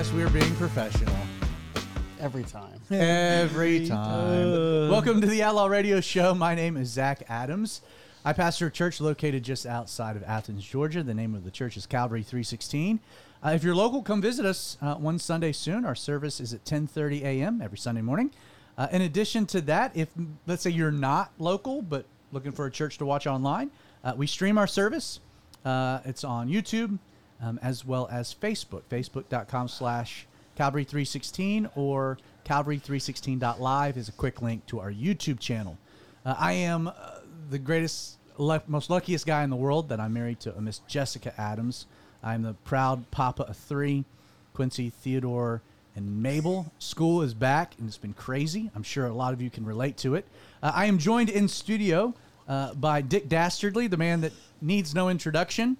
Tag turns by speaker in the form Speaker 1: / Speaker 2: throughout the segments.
Speaker 1: Yes, we're being professional.
Speaker 2: every time.
Speaker 1: Every time. Welcome to the Outlaw Radio Show. My name is Zach Adams. I pastor a church located just outside of Athens, Georgia. The name of the church is Calvary 316. Uh, if you're local, come visit us uh, one Sunday soon. Our service is at 10:30 a.m. every Sunday morning. Uh, in addition to that, if let's say you're not local but looking for a church to watch online, uh, we stream our service. Uh, it's on YouTube um, as well as Facebook. Facebook.com/slash Calvary 316 or Calvary316.live is a quick link to our YouTube channel. Uh, I am uh, the greatest, luck, most luckiest guy in the world that I'm married to a Miss Jessica Adams. I'm the proud papa of three Quincy, Theodore, and Mabel. School is back and it's been crazy. I'm sure a lot of you can relate to it. Uh, I am joined in studio uh, by Dick Dastardly, the man that needs no introduction.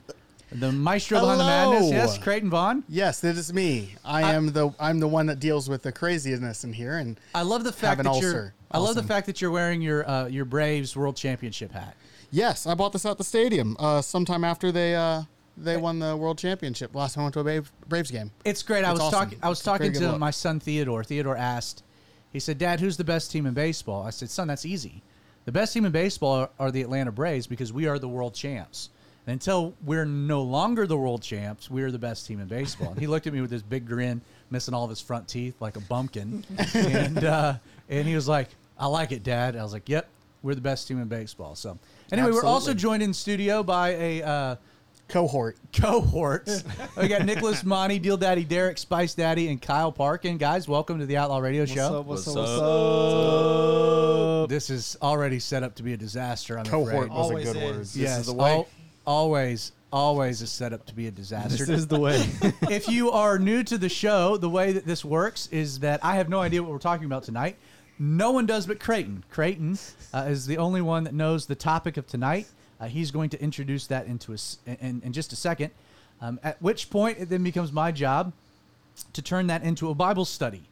Speaker 1: The maestro behind the madness, yes,
Speaker 2: Hello.
Speaker 1: Creighton Vaughn.
Speaker 2: Yes, that is me. I,
Speaker 1: I-
Speaker 2: am the I'm the one that deals with the craziness in here, and
Speaker 1: I love the fact that you're. I love the fact that you're wearing your uh, your Braves World Championship hat.
Speaker 2: yes, I bought this at the stadium uh, sometime after they uh, they won the world championship. Last time I went to a Braves, game.
Speaker 1: It's great. I was
Speaker 2: awesome.
Speaker 1: talking. I was
Speaker 2: It's
Speaker 1: talking to
Speaker 2: look.
Speaker 1: my son Theodore. Theodore asked. He said, "Dad, who's the best team in baseball?" I said, "Son, that's easy. The best team in baseball are, are the Atlanta Braves because we are the world champs. And until we're no longer the world champs, we are the best team in baseball." And he looked at me with this big grin, missing all of his front teeth like a bumpkin, and uh, and he was like, "I like it, Dad." I was like, "Yep, we're the best team in baseball." So anyway, we're also joined in studio by a. Uh,
Speaker 2: Cohort.
Speaker 1: cohorts. we got Nicholas Monty, Deal Daddy Derek, Spice Daddy, and Kyle Parkin. Guys, welcome to the Outlaw Radio Show.
Speaker 3: What's
Speaker 4: What's
Speaker 3: up? What's up?
Speaker 1: This is already set up to be a disaster. I'm
Speaker 2: Cohort
Speaker 1: afraid.
Speaker 2: was
Speaker 3: Always
Speaker 2: a good
Speaker 3: is.
Speaker 2: word.
Speaker 3: This
Speaker 1: yes,
Speaker 4: is the way.
Speaker 1: al- always, always is set up to be a disaster.
Speaker 3: This is the way.
Speaker 1: if you are new to the show, the way that this works is that I have no idea what we're talking about tonight. No one does but Creighton. Creighton uh, is the only one that knows the topic of tonight. Uh, he's going to introduce that into us in, in just a second. Um, at which point, it then becomes my job to turn that into a Bible study.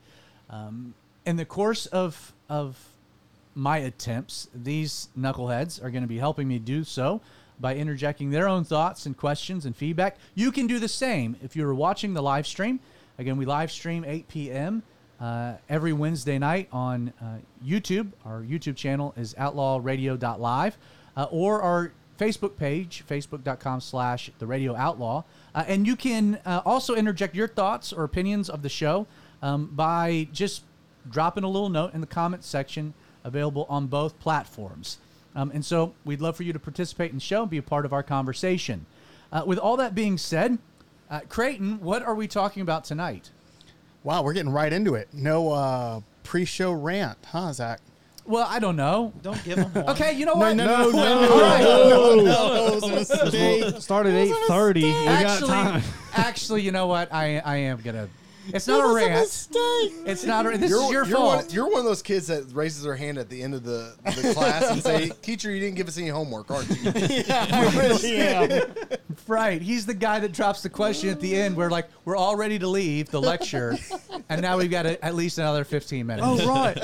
Speaker 1: Um, in the course of of my attempts, these knuckleheads are going to be helping me do so by interjecting their own thoughts and questions and feedback. You can do the same if you're watching the live stream. Again, we live stream 8 p.m. Uh, every Wednesday night on uh, YouTube. Our YouTube channel is outlawradio.live uh, or our Facebook page, facebook.com slash the radio outlaw. Uh, and you can uh, also interject your thoughts or opinions of the show um, by just dropping a little note in the comments section available on both platforms. Um, and so we'd love for you to participate in the show and be a part of our conversation. Uh, with all that being said, uh, Creighton, what are we talking about tonight?
Speaker 2: Wow, we're getting right into it. No uh, pre-show rant, huh, Zach?
Speaker 1: Well, I don't know.
Speaker 3: Don't give them. one.
Speaker 1: Okay, you know what?
Speaker 2: no, no, no,
Speaker 1: All right.
Speaker 2: no, no, it was.
Speaker 3: Start at eight thirty. We got
Speaker 1: Actually,
Speaker 3: time.
Speaker 1: actually, you know what? I I am gonna. It's not a
Speaker 2: was a
Speaker 1: rant.
Speaker 2: mistake.
Speaker 1: It's not a. This
Speaker 4: You're,
Speaker 1: is your
Speaker 4: you're
Speaker 1: fault.
Speaker 4: One, you're one of those kids that raises their hand at the end of the, the class and say, "Teacher, you didn't give us any homework, aren't you?"
Speaker 2: I really am.
Speaker 1: Right. He's the guy that drops the question at the end where like we're all ready to leave the lecture and now we've got a, at least another 15 minutes.
Speaker 3: Oh right.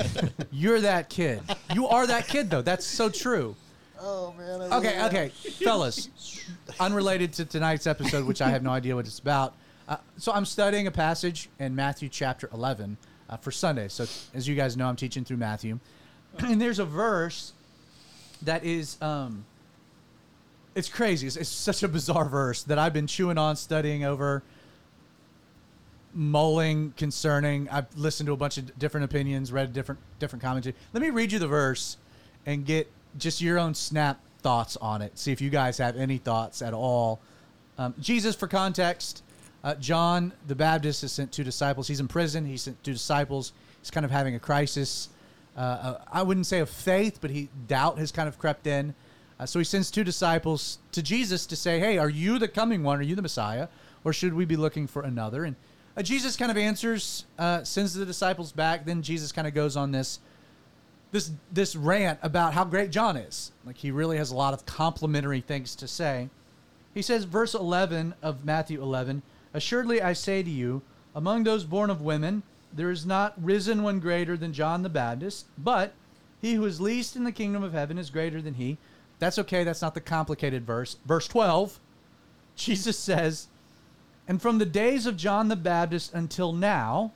Speaker 1: You're that kid. You are that kid though. That's so true.
Speaker 4: oh man. I
Speaker 1: Okay,
Speaker 4: love
Speaker 1: okay. Fellas, unrelated to tonight's episode which I have no idea what it's about. Uh, so I'm studying a passage in Matthew chapter 11 uh, for Sunday. So as you guys know, I'm teaching through Matthew. And there's a verse that is um it's crazy. It's, it's such a bizarre verse that I've been chewing on, studying over, mulling concerning. I've listened to a bunch of different opinions, read different different commentary. Let me read you the verse and get just your own snap thoughts on it. See if you guys have any thoughts at all. Um, Jesus, for context, uh, John the Baptist has sent two disciples. He's in prison. He sent two disciples. He's kind of having a crisis. Uh, uh, I wouldn't say of faith, but he doubt has kind of crept in. Uh, so he sends two disciples to Jesus to say, "Hey, are you the coming one? Are you the Messiah, or should we be looking for another?" And uh, Jesus kind of answers, uh, sends the disciples back. Then Jesus kind of goes on this this this rant about how great John is. Like he really has a lot of complimentary things to say. He says, verse 11 of Matthew 11 Assuredly I say to you, among those born of women, there is not risen one greater than John the Baptist, but he who is least in the kingdom of heaven is greater than he. That's okay. That's not the complicated verse. Verse 12, Jesus says, And from the days of John the Baptist until now,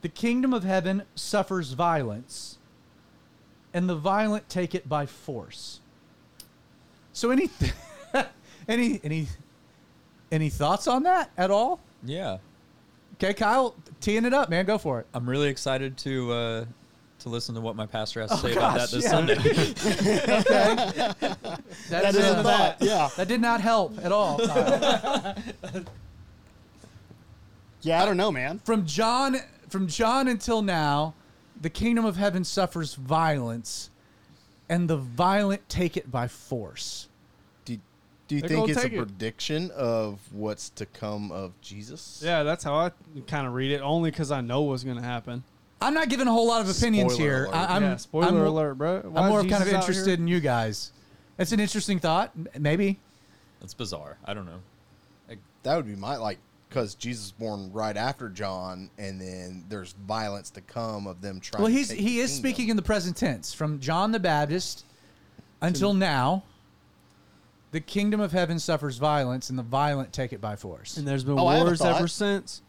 Speaker 1: the kingdom of heaven suffers violence, and the violent take it by force. So any any any any thoughts on that at all?
Speaker 5: Yeah,
Speaker 1: Okay, Kyle, teeing it up, man. Go for it.
Speaker 5: I'm really excited to uh, to listen to what my pastor has to
Speaker 1: Oh,
Speaker 5: say about that this
Speaker 1: yeah.
Speaker 5: Sunday.
Speaker 1: That,
Speaker 2: That
Speaker 1: is,
Speaker 2: is the thought. Yeah.
Speaker 1: that did not help at all. Kyle.
Speaker 2: Yeah, I don't know, man.
Speaker 1: from John from John until now, the kingdom of heaven suffers violence, and the violent take it by force.
Speaker 4: Do, do you
Speaker 6: They're
Speaker 4: think
Speaker 6: gonna
Speaker 4: it's a
Speaker 6: take it.
Speaker 4: prediction of what's to come of Jesus?
Speaker 6: Yeah, that's how I kind of read it. Only because I know what's gonna happen.
Speaker 1: I'm not giving a whole lot of opinions
Speaker 4: Spoiler
Speaker 1: here.
Speaker 4: alert.
Speaker 1: I, am
Speaker 6: yeah, spoiler
Speaker 1: I'm,
Speaker 6: alert, bro. Why
Speaker 1: I'm
Speaker 6: is
Speaker 1: more kind of
Speaker 6: Jesus out
Speaker 1: interested
Speaker 6: here?
Speaker 1: in you guys. It's an interesting thought. M- Maybe.
Speaker 5: That's bizarre. I don't know.
Speaker 4: That would be my like because Jesus was born right after John, and then there's violence to come of them trying.
Speaker 1: Well,
Speaker 4: to
Speaker 1: he's
Speaker 4: take
Speaker 1: he
Speaker 4: the
Speaker 1: is
Speaker 4: kingdom.
Speaker 1: speaking in the present tense from John the Baptist until now. The kingdom of heaven suffers violence, and the violent take it by force.
Speaker 6: And there's been
Speaker 2: Oh, I have a
Speaker 6: wars
Speaker 2: thought.
Speaker 6: ever since.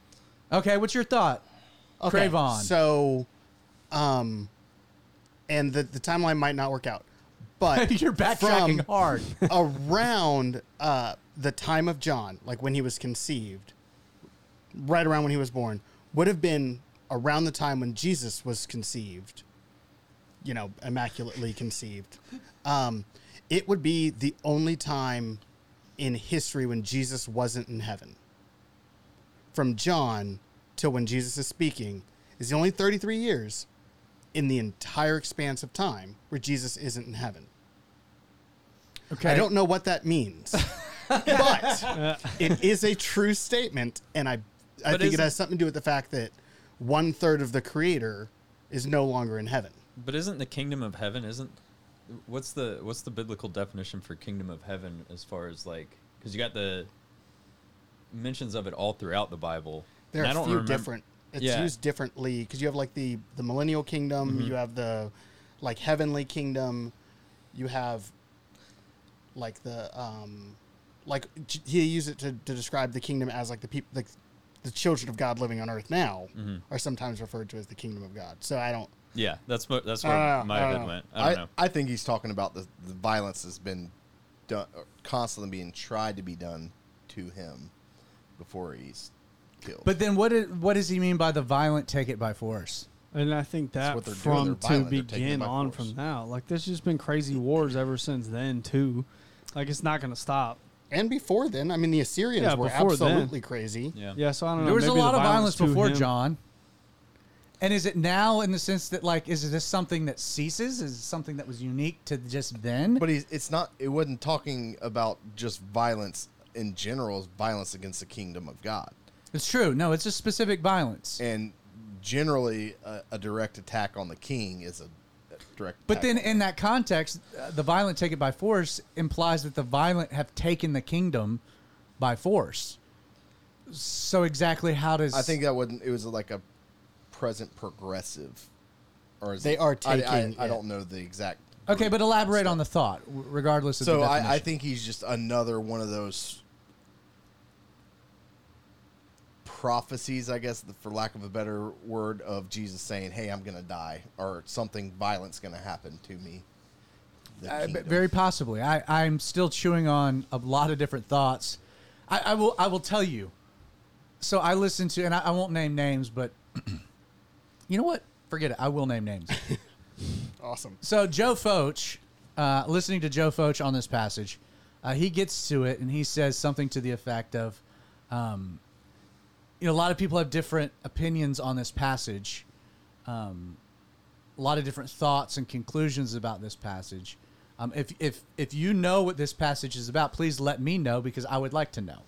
Speaker 1: Okay, what's your thought?
Speaker 2: Okay,
Speaker 1: Cravon.
Speaker 2: So, um, and the the timeline might not work out, but
Speaker 1: You're backtracking
Speaker 2: from
Speaker 1: hard.
Speaker 2: around uh, the time of John, like when he was conceived, right around when he was born, would have been around the time when Jesus was conceived. You know, immaculately conceived. Um, it would be the only time in history when Jesus wasn't in heaven. From John till when Jesus is speaking is the only 33 years in the entire expanse of time where Jesus isn't in heaven.
Speaker 1: Okay.
Speaker 2: I don't know what that means, but it is a true statement, and I, I
Speaker 5: But
Speaker 2: think it
Speaker 5: isn't-
Speaker 2: has something to do with the fact that one third of the creator is no longer in heaven.
Speaker 5: But isn't the kingdom of heaven isn't what's the what's the biblical definition for kingdom of heaven as far as like because you got the mentions of it all throughout the Bible.
Speaker 2: There are a few
Speaker 5: remember-
Speaker 2: different. It's
Speaker 5: Yeah.
Speaker 2: used differently because you have like the the millennial kingdom,
Speaker 5: Mm-hmm.
Speaker 2: you have the like heavenly kingdom, you have like the um like he used it to, to describe the kingdom as like the people like the children of God living on earth now
Speaker 5: Mm-hmm.
Speaker 2: are sometimes referred to as the kingdom of God. So I don't.
Speaker 5: Yeah, that's what that's where
Speaker 2: don't
Speaker 5: my
Speaker 2: I
Speaker 5: head went. I don't
Speaker 4: I,
Speaker 5: know.
Speaker 4: I think he's talking about the, the violence that's been done, or constantly being tried to be done to him before he's killed.
Speaker 1: But then what what does he mean by the violent take it by force?
Speaker 6: And I think that
Speaker 4: what they're doing.
Speaker 6: from
Speaker 4: They're
Speaker 6: to
Speaker 4: violent. They're taking it
Speaker 6: begin on
Speaker 4: force.
Speaker 6: from now, like there's just been crazy wars ever since then too. Like it's not gonna stop.
Speaker 2: And before then, I mean, the Assyrians
Speaker 6: Yeah,
Speaker 2: were
Speaker 6: before then.
Speaker 2: absolutely crazy.
Speaker 5: yeah.
Speaker 6: Yeah, so I don't know.
Speaker 1: There was a
Speaker 6: maybe the
Speaker 1: lot of violence
Speaker 6: to
Speaker 1: before
Speaker 6: him-
Speaker 1: John. And is it now in the sense that like is this something that ceases? Is it something that was unique to just then?
Speaker 4: But he's, it's not. It wasn't talking about just violence in general. It's violence against the kingdom of God,
Speaker 1: it's true. No, it's a specific violence.
Speaker 4: and generally, a, a direct attack on the king is a, a direct.
Speaker 1: But then in that context, uh, the violent take it by force implies that the violent have taken the kingdom by force. So exactly how does
Speaker 4: I think that wasn't. It was like a present progressive, or is
Speaker 2: They
Speaker 4: it-
Speaker 2: are
Speaker 4: I- I,
Speaker 2: taking
Speaker 4: I, don't know the exact.
Speaker 1: Okay, but elaborate on the thought, regardless of
Speaker 4: So
Speaker 1: the
Speaker 4: I, I think he's just another one of those prophecies, I guess, for lack of a better word, of Jesus saying, "Hey, I'm gonna die," or something violent's gonna happen to me.
Speaker 1: Uh, very possibly. I, I'm still chewing on a lot of different thoughts. I, I will. I will tell you. So I listened to, and I, I won't name names, but you know what? Forget it. I will name names.
Speaker 2: Awesome.
Speaker 1: So Joe Focht, uh, listening to Joe Focht on this passage, uh, he gets to it and he says something to the effect of, um, you know, a lot of people have different opinions on this passage, um, a lot of different thoughts and conclusions about this passage. Um, if if if you know what this passage is about, please let me know because I would like to know.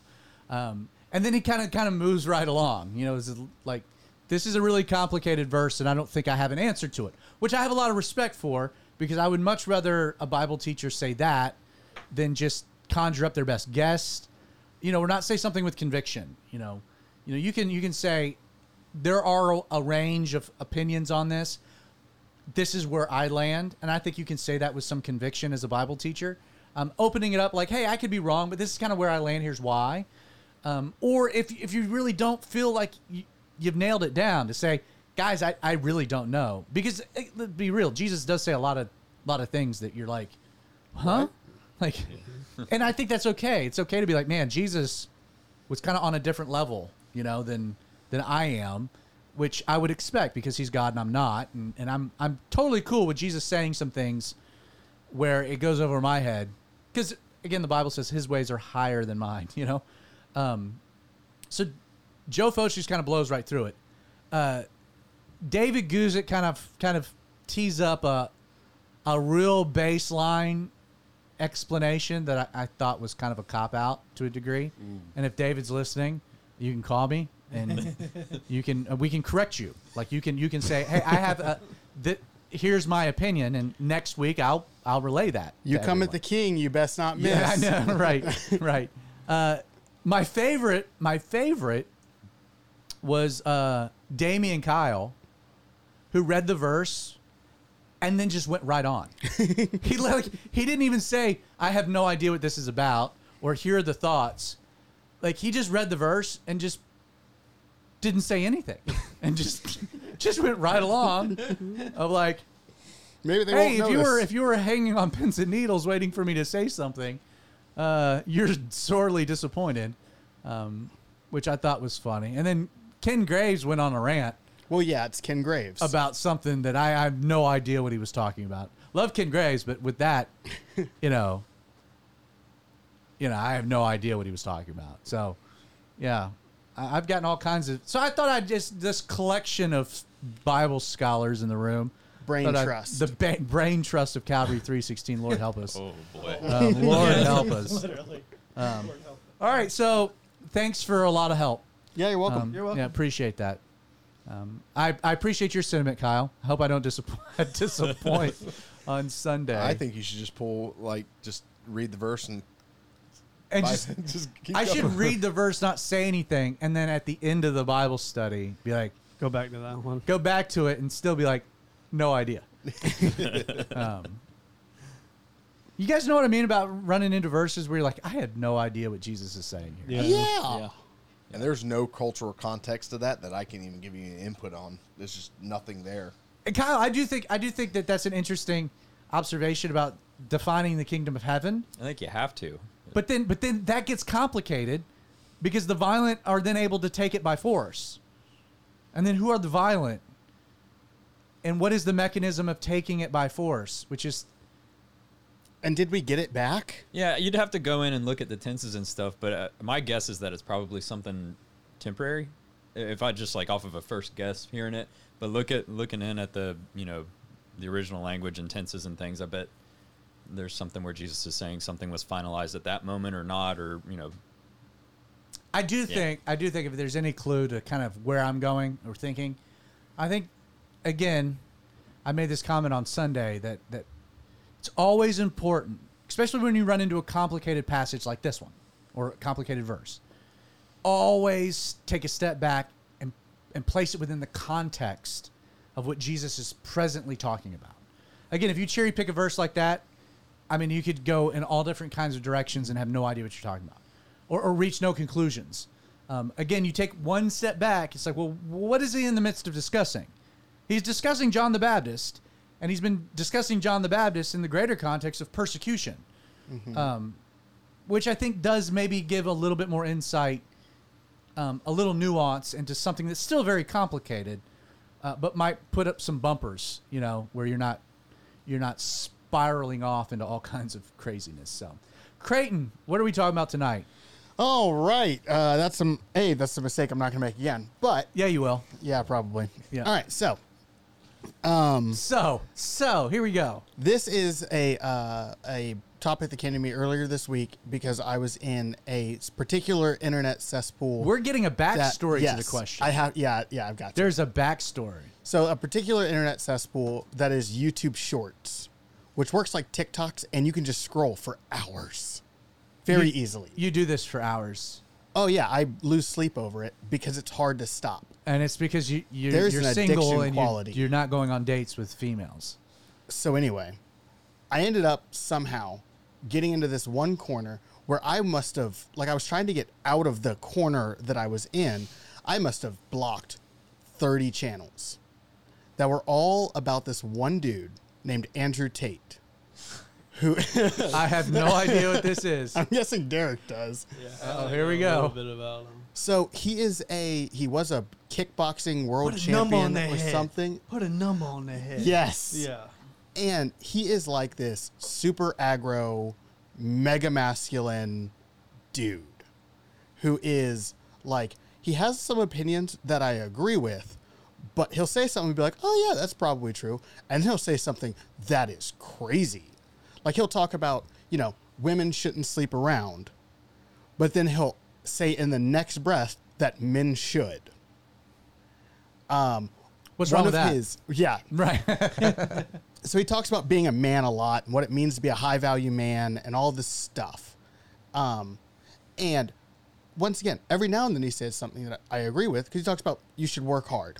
Speaker 1: Um, and then he kind of kind of moves right along. You know, is like this is a really complicated verse, and I don't think I have an answer to it, which I have a lot of respect for because I would much rather a Bible teacher say that than just conjure up their best guess. You know, or not say something with conviction. You know, you know, you can you can say there are a range of opinions on this. This is where I land, and I think you can say that with some conviction as a Bible teacher. Um, opening it up like, hey, I could be wrong, but this is kind of where I land. Here's why. Um, or if if you really don't feel like you, you've nailed it down, to say, guys, I, I really don't know, because eh, let's be real, Jesus does say a lot of lot of things that you're like, huh, like, and I think that's okay. It's okay to be like, man, Jesus was kind of on a different level, you know, than than I am, which I would expect because he's God and I'm not, and, and I'm I'm totally cool with Jesus saying some things where it goes over my head. Because again the bible says his ways are higher than mine you know? Um, so joe focht just kind of blows right through it. Uh, david guzik kind of kind of tees up a a real baseline explanation that I, I thought was kind of a cop out to a degree. And if david's listening you can call me and you can uh, we can correct you. Like you can you can say hey i have a th- here's my opinion and next week i'll i'll relay that
Speaker 2: You
Speaker 1: to
Speaker 2: come at the king, you best not miss.
Speaker 1: yeah i know right right. Uh, my favorite my favorite was uh damian kyle who read the verse and then just went right on. He like he didn't even say i have no idea what this is about or here are the thoughts. Like he just read the verse and just didn't say anything and just just went right along of like
Speaker 2: Maybe they
Speaker 1: hey if you were if you were hanging on pins and needles waiting for me to say something uh, you're sorely disappointed um, which i thought was funny. And then ken graves went on a rant
Speaker 2: well, yeah, it's Ken Graves.
Speaker 1: about something that I, I have no idea what he was talking about. Love Ken Graves, but with that, you know, you know, I have no idea what he was talking about. So, yeah, I've gotten all kinds of. So I thought I'd just this collection of Bible scholars in the room.
Speaker 2: Brain
Speaker 1: thought I'd-
Speaker 2: trust.
Speaker 1: the ba- brain trust of Calvary three sixteen. Lord help us.
Speaker 5: Oh boy.
Speaker 1: Um, Lord help us. Um, all right, so thanks for a lot of help.
Speaker 2: Yeah, you're welcome.
Speaker 1: Um,
Speaker 2: you're welcome.
Speaker 1: Yeah, appreciate that. Um, I, I appreciate your sentiment, Kyle. I hope I don't disappoint, disappoint on Sunday.
Speaker 4: I think you should just pull like just read the verse and
Speaker 1: and just,
Speaker 4: just keep
Speaker 1: I
Speaker 4: going.
Speaker 1: should read the verse, not say anything, and then at the end of the Bible study, be like,
Speaker 6: Go back to that one.
Speaker 1: go back to it, and still be like, no idea. um, you guys know what I mean about running into verses where you're like, I had no idea what Jesus is saying here.
Speaker 2: Yeah.
Speaker 4: And there's no cultural context to that that I can even give you an input on. There's just nothing there.
Speaker 1: And Kyle, I do think I do think that that's an interesting observation about defining the kingdom of heaven.
Speaker 5: I think you have to.
Speaker 1: But then, but then that gets complicated because the violent are then able to take it by force. And then who are the violent? And what is the mechanism of taking it by force? Which is
Speaker 2: And did we get it back?
Speaker 5: Yeah, you'd have to go in and look at the tenses and stuff, but uh, my guess is that it's probably something temporary. If I just like off of a first guess hearing it, but look at looking in at the you know the original language and tenses and things, I bet there's something where Jesus is saying something was finalized at that moment or not, or you know,
Speaker 1: I do think I do think if there's any clue to kind of where I'm going or thinking, I think again, I made this comment on Sunday that that it's always important, especially when you run into a complicated passage like this one or a complicated verse. Always take a step back and and place it within the context of what Jesus is presently talking about. Again, if you cherry pick a verse like that, I mean, you could go in all different kinds of directions and have no idea what you're talking about, or, or reach no conclusions. Um, again, you take one step back. It's like, well, what is he in the midst of discussing? He's discussing John the Baptist, and he's been discussing John the Baptist in the greater context of persecution, um, which I think does maybe give a little bit more insight, um, a little nuance into something that's still very complicated, uh, but might put up some bumpers, you know, where you're not you're not spiraling off into all kinds of craziness. So, Creighton, what are we talking about tonight?
Speaker 2: All right. Uh, that's some. Hey, that's a mistake I'm not going to make again. But
Speaker 1: Yeah, you will.
Speaker 2: yeah, probably.
Speaker 1: Yeah.
Speaker 2: All right. So
Speaker 1: So, so here we go.
Speaker 2: this is a uh, a topic that came to me earlier this week because I was in a particular internet cesspool.
Speaker 1: We're getting a
Speaker 2: that-
Speaker 1: backstory to the question.
Speaker 2: I have. Yeah. Yeah. I've got. To.
Speaker 1: There's a backstory.
Speaker 2: So a particular internet cesspool that is YouTube Shorts, which works like TikToks, and you can just scroll for hours, very
Speaker 1: You-
Speaker 2: easily.
Speaker 1: You do this for hours,
Speaker 2: Oh yeah, I lose sleep over it because it's hard to stop.
Speaker 1: and it's because you you
Speaker 2: There's
Speaker 1: you're
Speaker 2: an
Speaker 1: single
Speaker 2: addiction
Speaker 1: and you,
Speaker 2: quality.
Speaker 1: you're not going on dates with females.
Speaker 2: So anyway, I ended up somehow getting into this one corner where I must have like I was trying to get out of the corner that I was in. I must have blocked 30 channels that were all about this one dude named Andrew Tate. Who
Speaker 1: I have no idea what this is.
Speaker 2: I'm guessing Derek does.
Speaker 1: Oh, here we go.
Speaker 6: A
Speaker 1: go.
Speaker 6: little bit about him.
Speaker 2: So he is a he was a kickboxing world
Speaker 6: Put a number on
Speaker 2: champion
Speaker 6: the
Speaker 2: or
Speaker 6: head.
Speaker 2: something.
Speaker 6: Put a number on the head.
Speaker 2: Yes.
Speaker 6: Yeah.
Speaker 2: And he is like this super aggro, mega masculine dude who is like, he has some opinions that I agree with, but he'll say something and be like, oh, yeah, that's probably true. And he'll say something that is crazy. Like he'll talk about, you know, women shouldn't sleep around, but then he'll say in the next breath that men should. Um,
Speaker 1: What's wrong with that?
Speaker 2: his, yeah,
Speaker 1: Right.
Speaker 2: so he talks about being a man a lot and what it means to be a high value man and all this stuff. Um, and once again, every now and then he says something that I agree with because he talks about you should work hard.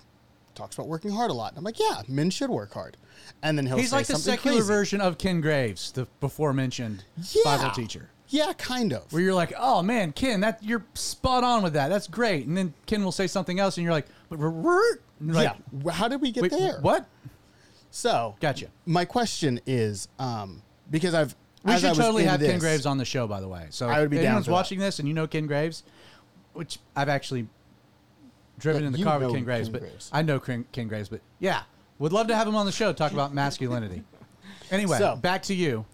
Speaker 2: Talks about working hard a lot. And I'm like, yeah, men should work hard. And then he'll say something.
Speaker 1: He's like the secular
Speaker 2: crazy.
Speaker 1: version of Ken Graves, the before mentioned
Speaker 2: Yeah.
Speaker 1: Bible teacher.
Speaker 2: Yeah, kind of.
Speaker 1: Where you're like, oh man, Ken, that you're spot on with that. That's great. And then Ken will say something else, and you're like, but like,
Speaker 2: yeah. How did we get
Speaker 1: wait,
Speaker 2: there?
Speaker 1: What?
Speaker 2: So,
Speaker 1: Gotcha.
Speaker 2: my question is um, because I've
Speaker 1: We should totally have Ken Graves on the show, by the way. So
Speaker 2: I would be
Speaker 1: if
Speaker 2: down
Speaker 1: anyone's
Speaker 2: for that.
Speaker 1: watching this and you know Ken Graves, which I've actually driven
Speaker 2: Yeah,
Speaker 1: in the car with Ken Graves,
Speaker 2: Ken
Speaker 1: but
Speaker 2: Graves.
Speaker 1: I know Ken, Ken Graves, but yeah, would love to have him on the show talk about masculinity. Anyway,
Speaker 2: So-
Speaker 1: back to you.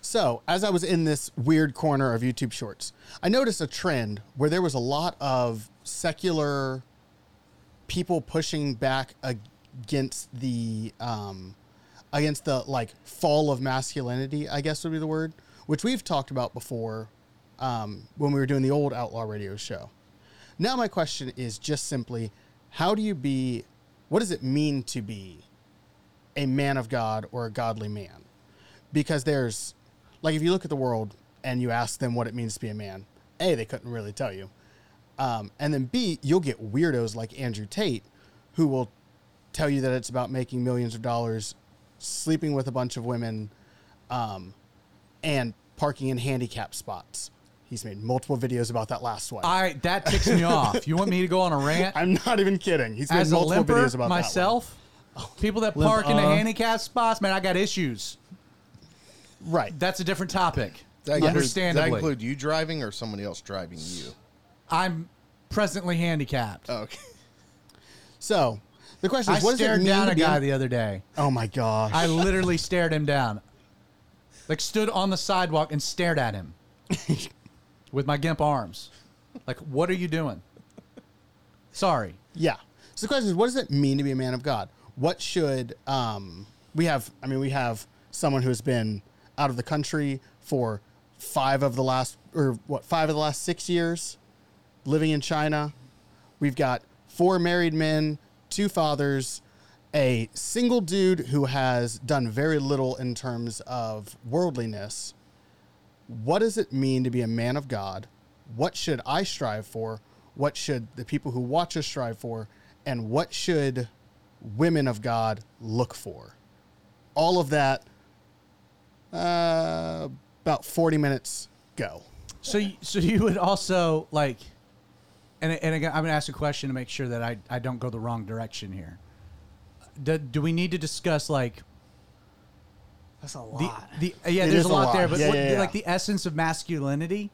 Speaker 2: So, as I was in this weird corner of YouTube Shorts, I noticed a trend where there was a lot of secular people pushing back against the um, against the like fall of masculinity. I guess would be the word, which we've talked about before um, when we were doing the old Outlaw Radio show. Now, my question is just simply, how do you be? What does it mean to be a man of God or a godly man? because there's like if you look at the world and you ask them what it means to be a man a they couldn't really tell you um, and then b you'll get weirdos like andrew tate who will tell you that it's about making millions of dollars sleeping with a bunch of women um, and parking in handicap spots he's made multiple videos about that last one
Speaker 1: I that ticks me off. You want me to go on a rant
Speaker 2: i'm not even kidding he's made
Speaker 1: as a
Speaker 2: multiple
Speaker 1: limper
Speaker 2: videos about that.
Speaker 1: myself? People that park in the
Speaker 6: uh.
Speaker 1: handicap spots, man, I got issues.
Speaker 2: that one. right
Speaker 1: That's a different topic.
Speaker 4: That include, does that include you driving or somebody else driving you?
Speaker 1: I'm presently handicapped.
Speaker 4: Oh, okay.
Speaker 2: so the question
Speaker 1: I
Speaker 2: is what does it
Speaker 1: stared
Speaker 2: mean
Speaker 1: down
Speaker 2: to
Speaker 1: a
Speaker 2: be
Speaker 1: guy the other day.
Speaker 2: oh my gosh
Speaker 1: I literally stared him down. Like stood on the sidewalk and stared at him with my gimp arms. Like, what are you doing? Sorry.
Speaker 2: Yeah. So the question is, what does it mean to be a man of God? What should um, we have? I mean, we have someone who's been out of the country for five of the last, or what, five of the last six years, living in China. We've got four married men, two fathers, a single dude who has done very little in terms of worldliness. What does it mean to be a man of God? What should I strive for? What should the people who watch us strive for? And what should women of God look for? All of that, uh, about 40 minutes go.
Speaker 1: So, so you would also like, and and again, I'm gonna ask a question to make sure that I I don't go the wrong direction here. Do, do we need to discuss like
Speaker 6: That's a lot.
Speaker 1: the yeah?
Speaker 2: It
Speaker 1: there's
Speaker 2: is
Speaker 1: a
Speaker 2: a
Speaker 1: lot,
Speaker 2: lot.
Speaker 1: there, but
Speaker 2: Yeah,
Speaker 1: what,
Speaker 2: yeah, yeah.
Speaker 1: like the essence of masculinity,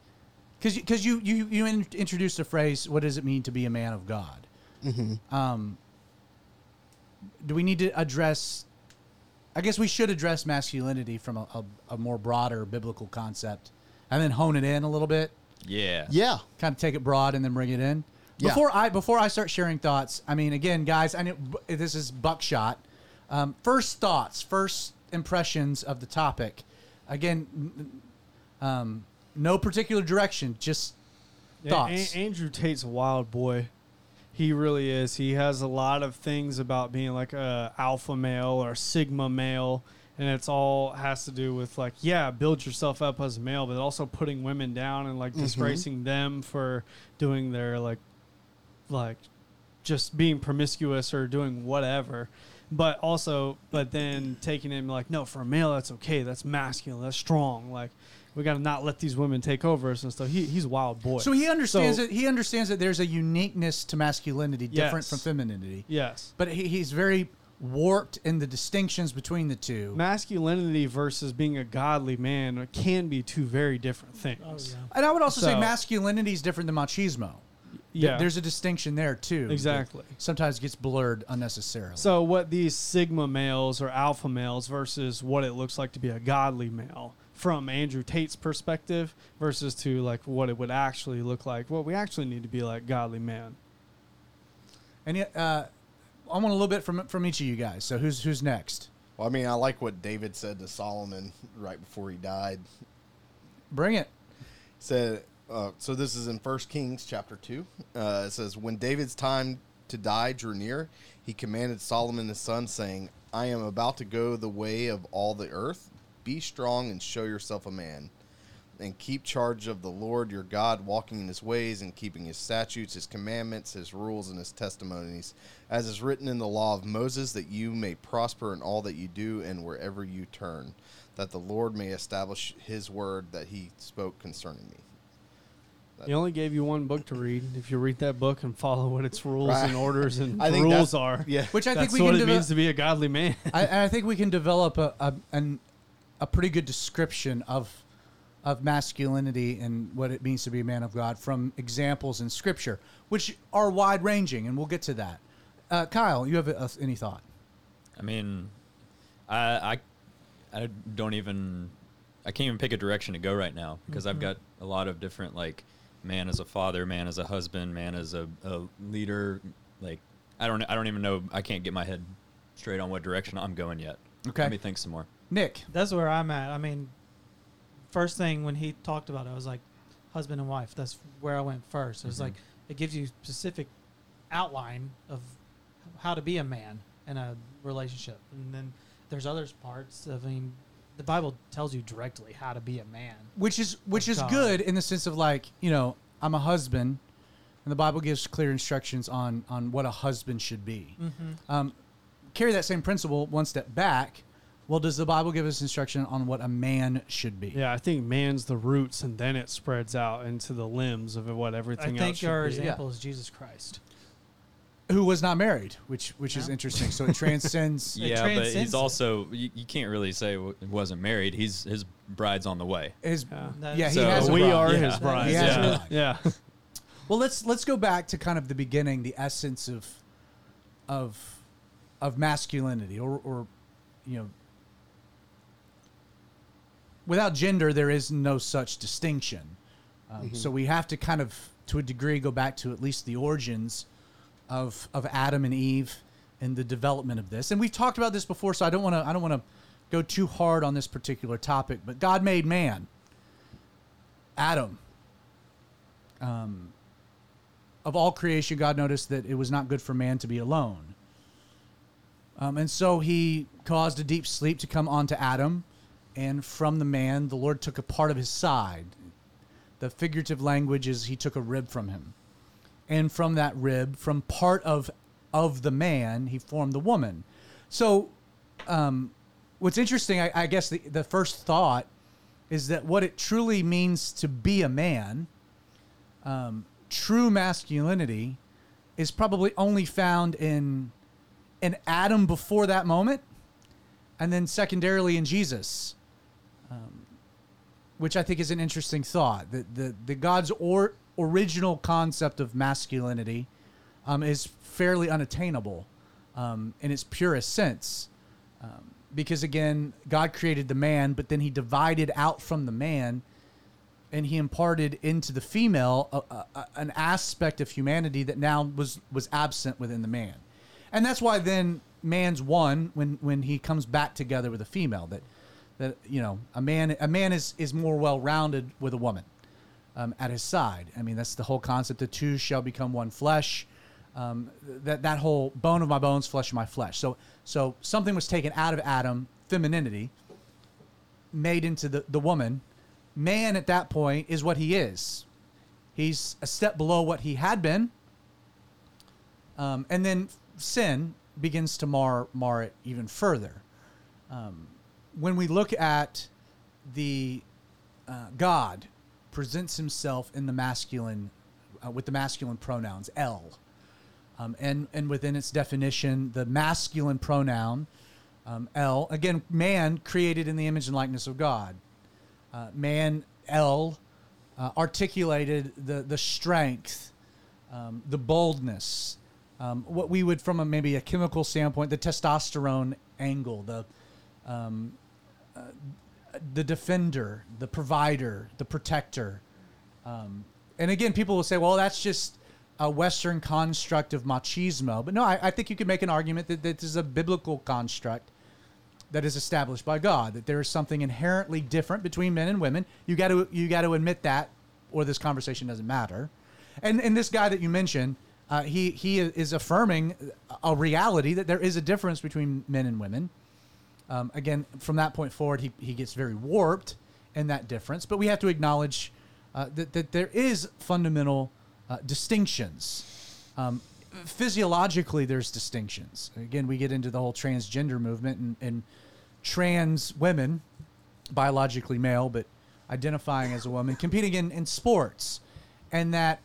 Speaker 1: because because you you you in, introduced the phrase, "What does it mean to be a man of God?"
Speaker 2: Mm-hmm.
Speaker 1: Um, do we need to address? I guess we should address masculinity from a, a, a more broader biblical concept, and then hone it in a little bit.
Speaker 5: Yeah.
Speaker 2: Yeah.
Speaker 1: Kind of take it broad and then bring it in.
Speaker 2: Yeah.
Speaker 1: Before I before I start sharing thoughts, I mean, again, guys, I know this is buckshot. Um, first thoughts, first impressions of the topic. Again, um, no particular direction, just thoughts.
Speaker 6: An- Andrew Tate's a wild boy. He really is. He has a lot of things about being like a alpha male or sigma male, and it's all has to do with like yeah, build yourself up as a male, but also putting women down and like disgracing them for doing their like like just being promiscuous or doing whatever. But also, but then taking him like, no, for a male, that's okay. That's masculine. That's strong. Like, we got to not let these women take over us and stuff. He, he's a wild boy.
Speaker 1: So he understands
Speaker 6: So-
Speaker 1: that he understands that there's a uniqueness to masculinity different
Speaker 6: Yes.
Speaker 1: from femininity.
Speaker 6: yes.
Speaker 1: But he, he's very warped in the distinctions between the two.
Speaker 6: Masculinity versus being a godly man can be two very different things.
Speaker 7: Oh yeah.
Speaker 1: and I would also say masculinity is different than machismo.
Speaker 6: Yeah.
Speaker 1: There's a distinction there too.
Speaker 6: Exactly.
Speaker 1: Sometimes gets blurred unnecessarily.
Speaker 6: So what these sigma males or alpha males versus what it looks like to be a godly male from Andrew Tate's perspective versus to like what it would actually look like. What we actually need to be like godly man.
Speaker 1: and yet, uh, I want a little bit from from each of you guys. So who's who's next?
Speaker 4: Well, I mean, I like what David said to Solomon right before he died.
Speaker 1: Bring it.
Speaker 4: said uh, so this is in first kings chapter 2 uh, it says when david's time to die drew near he commanded solomon his son saying i am about to go the way of all the earth. Be strong and show yourself a man and keep charge of the lord your god walking in his ways and keeping his statutes his commandments his rules and his testimonies as is written in the law of moses that you may prosper in all that you do and wherever you turn that the lord may establish his word that he spoke concerning me
Speaker 6: He only gave you one book to read. If you read that book and follow what its rules
Speaker 4: Right.
Speaker 6: and orders and
Speaker 4: I think
Speaker 6: rules
Speaker 4: that's-
Speaker 6: are,
Speaker 4: yeah
Speaker 1: Which I
Speaker 6: that's
Speaker 1: think we
Speaker 6: what
Speaker 1: can
Speaker 6: it
Speaker 1: deve-
Speaker 6: means to be a godly man.
Speaker 1: I, and I think we can develop a a, an, a pretty good description of of masculinity and what it means to be a man of God from examples in Scripture, which are wide ranging, and we'll get to that. Uh, Kyle, you have uh, any thought?
Speaker 5: I mean, I, I, I don't even, I can't even pick a direction to go right now because I've got a lot of different like, man as a father, man as a husband, man as a, a leader. Like, I don't, I don't even know. I can't get my head straight on what direction I'm going yet.
Speaker 1: Okay.
Speaker 5: Let me think some more.
Speaker 1: Nick,
Speaker 7: That's where I'm at. I mean, first thing when he talked about it, I was like, husband and wife. That's where I went first. It was mm-hmm. like it gives you specific outline of how to be a man in a relationship, and then there's other parts. I mean, the Bible tells you directly how to be a man.
Speaker 1: which is which is
Speaker 7: God.
Speaker 1: good in the sense of like you know I'm a husband, and the Bible gives clear instructions on on what a husband should be.
Speaker 7: Mm-hmm.
Speaker 1: Um, carry that same principle one step back. Well, does the Bible give us instruction on what a man should be?
Speaker 6: Yeah, I think man's the roots, and then it spreads out into the limbs of what
Speaker 7: I
Speaker 6: everything else
Speaker 7: think
Speaker 6: should
Speaker 7: our
Speaker 6: be.
Speaker 7: example is Jesus Christ.
Speaker 1: Who was not married, which which is interesting. So it transcends.
Speaker 7: It
Speaker 5: yeah, but he's
Speaker 7: it.
Speaker 5: also, you, you can't really say w- he wasn't married. He's his bride's on the way.
Speaker 1: His,
Speaker 6: Yeah.
Speaker 1: Yeah, he
Speaker 5: So
Speaker 1: has a
Speaker 6: we
Speaker 1: bride.
Speaker 6: are
Speaker 5: Yeah.
Speaker 6: his bride.
Speaker 1: He has
Speaker 5: Yeah.
Speaker 6: yeah.
Speaker 1: Well, let's let's go back to kind of the beginning, the essence of of of masculinity, or or you know, without gender, there is no such distinction. Um, So we have to kind of, to a degree, go back to at least the origins of of Adam and Eve and the development of this. And we've talked about this before, so I don't want to I don't want to go too hard on this particular topic. But God made man, Adam. Um, of all creation, God noticed that it was not good for man to be alone. Um, and so he caused a deep sleep to come onto Adam, and from the man, the Lord took a part of his side. The figurative language is he took a rib from him. And from that rib, from part of of the man, he formed the woman. So, um, what's interesting, I, I guess, the, the first thought is that what it truly means to be a man um, true masculinity is probably only found in in Adam before that moment, and then secondarily in Jesus, um, which I think is an interesting thought. that the, the God's or, original concept of masculinity um, is fairly unattainable um, in its purest sense. Um, because again, God created the man, but then he divided out from the man and he imparted into the female a, a, an aspect of humanity that now was was absent within the man, and that's why then man's one when when he comes back together with a female that that you know a man a man is is more well rounded with a woman um, at his side. I mean that's the whole concept. The two shall become one flesh. Um, that that whole bone of my bones, flesh of my flesh. So so something was taken out of Adam, femininity, made into the, the woman. Man at that point is what he is. He's a step below what he had been. Um, and then sin begins to mar mar it even further. Um, when we look at the uh, God presents himself in the masculine, uh, with the masculine pronouns El. um, and and within its definition, the masculine pronoun um, El again, man created in the image and likeness of God. Uh, man El, uh, articulated the the strength, um, the boldness, um, what we would from a maybe a chemical standpoint, the testosterone angle, the um, uh, the defender, the provider, the protector. Um, and again, people will say, well, that's just a Western construct of machismo. But no, I, I think you could make an argument that this is a biblical construct that is established by God, that there is something inherently different between men and women. You got to you got to admit that, or this conversation doesn't matter. And and this guy that you mentioned, uh, he he is affirming a reality that there is a difference between men and women. Um, again, from that point forward, he, he gets very warped in that difference. But we have to acknowledge uh, that, that there is fundamental uh, distinctions. Um, physiologically, there's distinctions. Again, we get into the whole transgender movement and, and trans women, biologically male, but identifying as a woman, competing in, in sports. And that,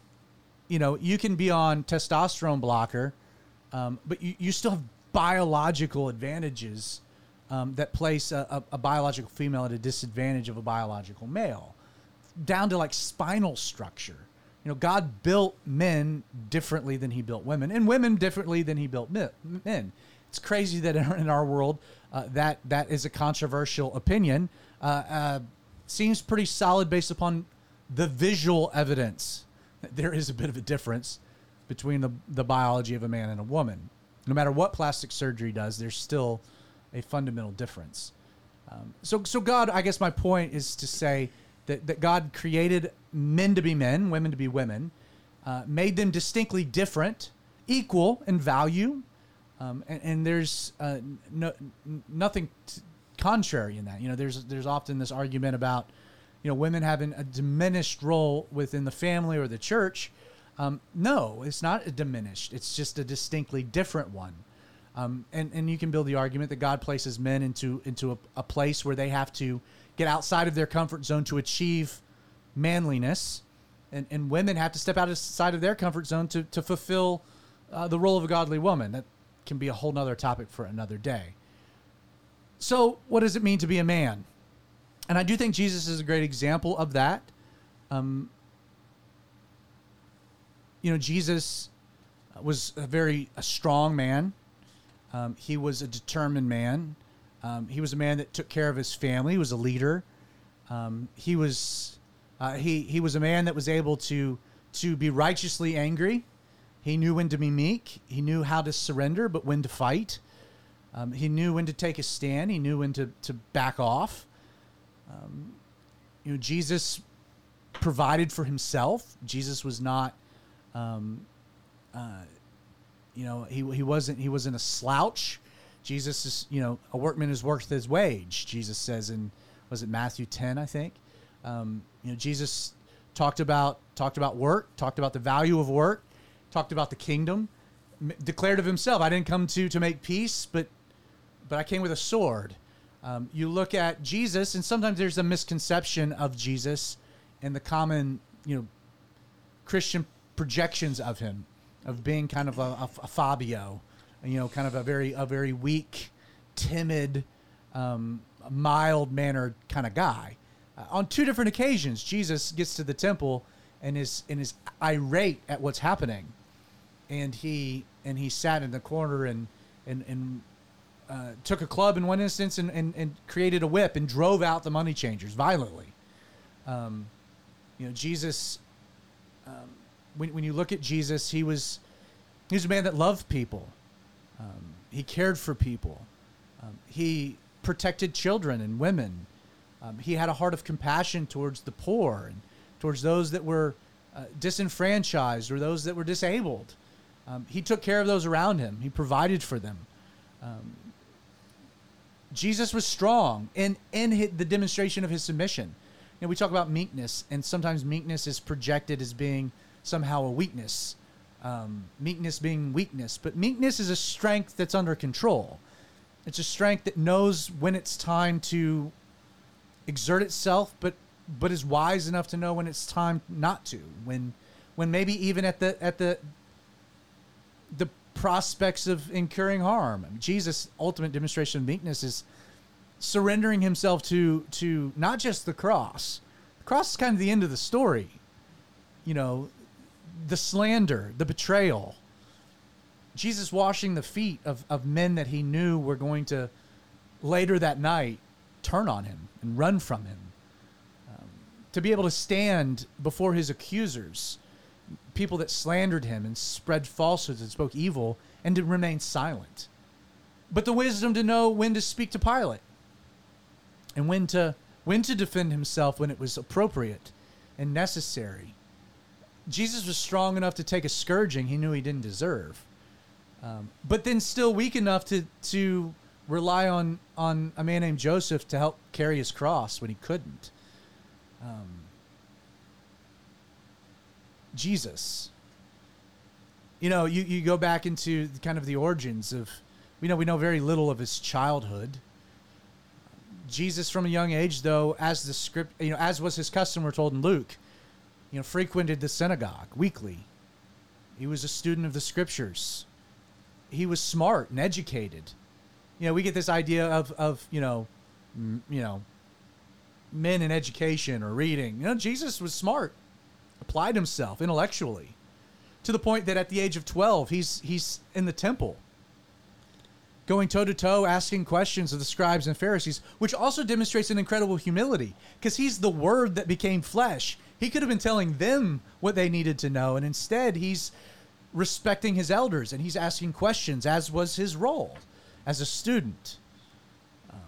Speaker 1: you know, you can be on testosterone blocker, um, but you, you still have biological advantages um, that place a, a, a biological female at a disadvantage of a biological male, down to like spinal structure. You know, God built men differently than He built women, and women differently than He built men. It's crazy that in our, world, uh, that that is a controversial opinion. Uh, uh, seems pretty solid based upon the visual evidence. There is a bit of a difference between the the biology of a man and a woman. No matter what plastic surgery does, there's still a fundamental difference. Um, so, so God, I guess my point is to say that, that God created men to be men, women to be women, uh, made them distinctly different, equal in value, um, and, and, there's uh, no, nothing t- contrary in that. You know, there's there's often this argument about, you know, women having a diminished role within the family or the church. Um, no, it's not a diminished. It's just a distinctly different one. Um, and, and you can build the argument that God places men into into a, a, place where they have to get outside of their comfort zone to achieve manliness, and, and women have to step outside of their comfort zone to, to fulfill uh, the role of a godly woman. That can be a whole nother topic for another day. So, what does it mean to be a man? And I do think Jesus is a great example of that. Um, you know, Jesus was a very a strong man. Um, he was a determined man. Um, he was a man that took care of his family. He was a leader. Um, he was uh, he he was a man that was able to to be righteously angry. He knew when to be meek. He knew how to surrender, but when to fight. Um, he knew when to take a stand. He knew when to to back off. Um, you know, Jesus provided for himself. Jesus was not. Um, uh, you know, he, he wasn't he wasn't a slouch. Jesus is, you know, a workman is worth his wage. Jesus says in was it Matthew ten, I think. Um, you know, Jesus talked about talked about work, talked about the value of work, talked about the kingdom, m- declared of himself, "I didn't come to to make peace, but but I came with a sword." Um, you look at Jesus, and sometimes there's a misconception of Jesus and the common, you know, Christian projections of him of being kind of a, a, a Fabio, you know, kind of a very a very weak, timid, um, mild mannered kind of guy. Uh, on two different occasions, Jesus gets to the temple and is and is irate at what's happening, and he and he sat in the corner and and and uh, took a club in one instance and, and, and created a whip and drove out the money changers violently. Um, you know, Jesus um, when, when you look at Jesus, he was he was a man that loved people. Um, he cared for people. Um, he protected children and women. Um, he had a heart of compassion towards the poor and towards those that were uh, disenfranchised or those that were disabled. Um, he took care of those around him. He provided for them. Um, Jesus was strong in in his, the demonstration of his submission. You know, we talk about meekness, and sometimes meekness is projected as being somehow a weakness. Um, meekness being weakness, but meekness is a strength that's under control. It's a strength that knows when it's time to exert itself, but but is wise enough to know when it's time not to. When when maybe even at the at the the prospects of incurring harm. Jesus' ultimate demonstration of meekness is surrendering himself to to not just the cross. The cross is kind of the end of the story. You know, the slander, the betrayal. Jesus washing the feet of, of men that he knew were going to later that night turn on him and run from him. Um, to be able to stand before his accusers, people that slandered him and spread falsehoods and spoke evil, and to remain silent. But the wisdom to know when to speak to Pilate and when to when to defend himself when it was appropriate and necessary. Jesus was strong enough to take a scourging he knew he didn't deserve, um, but then still weak enough to to rely on on a man named Joseph to help carry his cross when he couldn't. Um, Jesus. You know, you, you go back into kind of the origins of, we know we know very little of his childhood. Jesus, from a young age, though, as the script, you know, as was his custom, we're told in Luke, you know, frequented the synagogue weekly. He was a student of the scriptures. He was smart and educated. You know, we get this idea of, of you know, m- you know, men in education or reading. You know, Jesus was smart, applied himself intellectually, to the point that at the age of twelve, he's he's in the temple going toe to toe, asking questions of the scribes and Pharisees, which also demonstrates an incredible humility because he's the word that became flesh. He could have been telling them what they needed to know, and instead he's respecting his elders and he's asking questions, as was his role as a student. Um,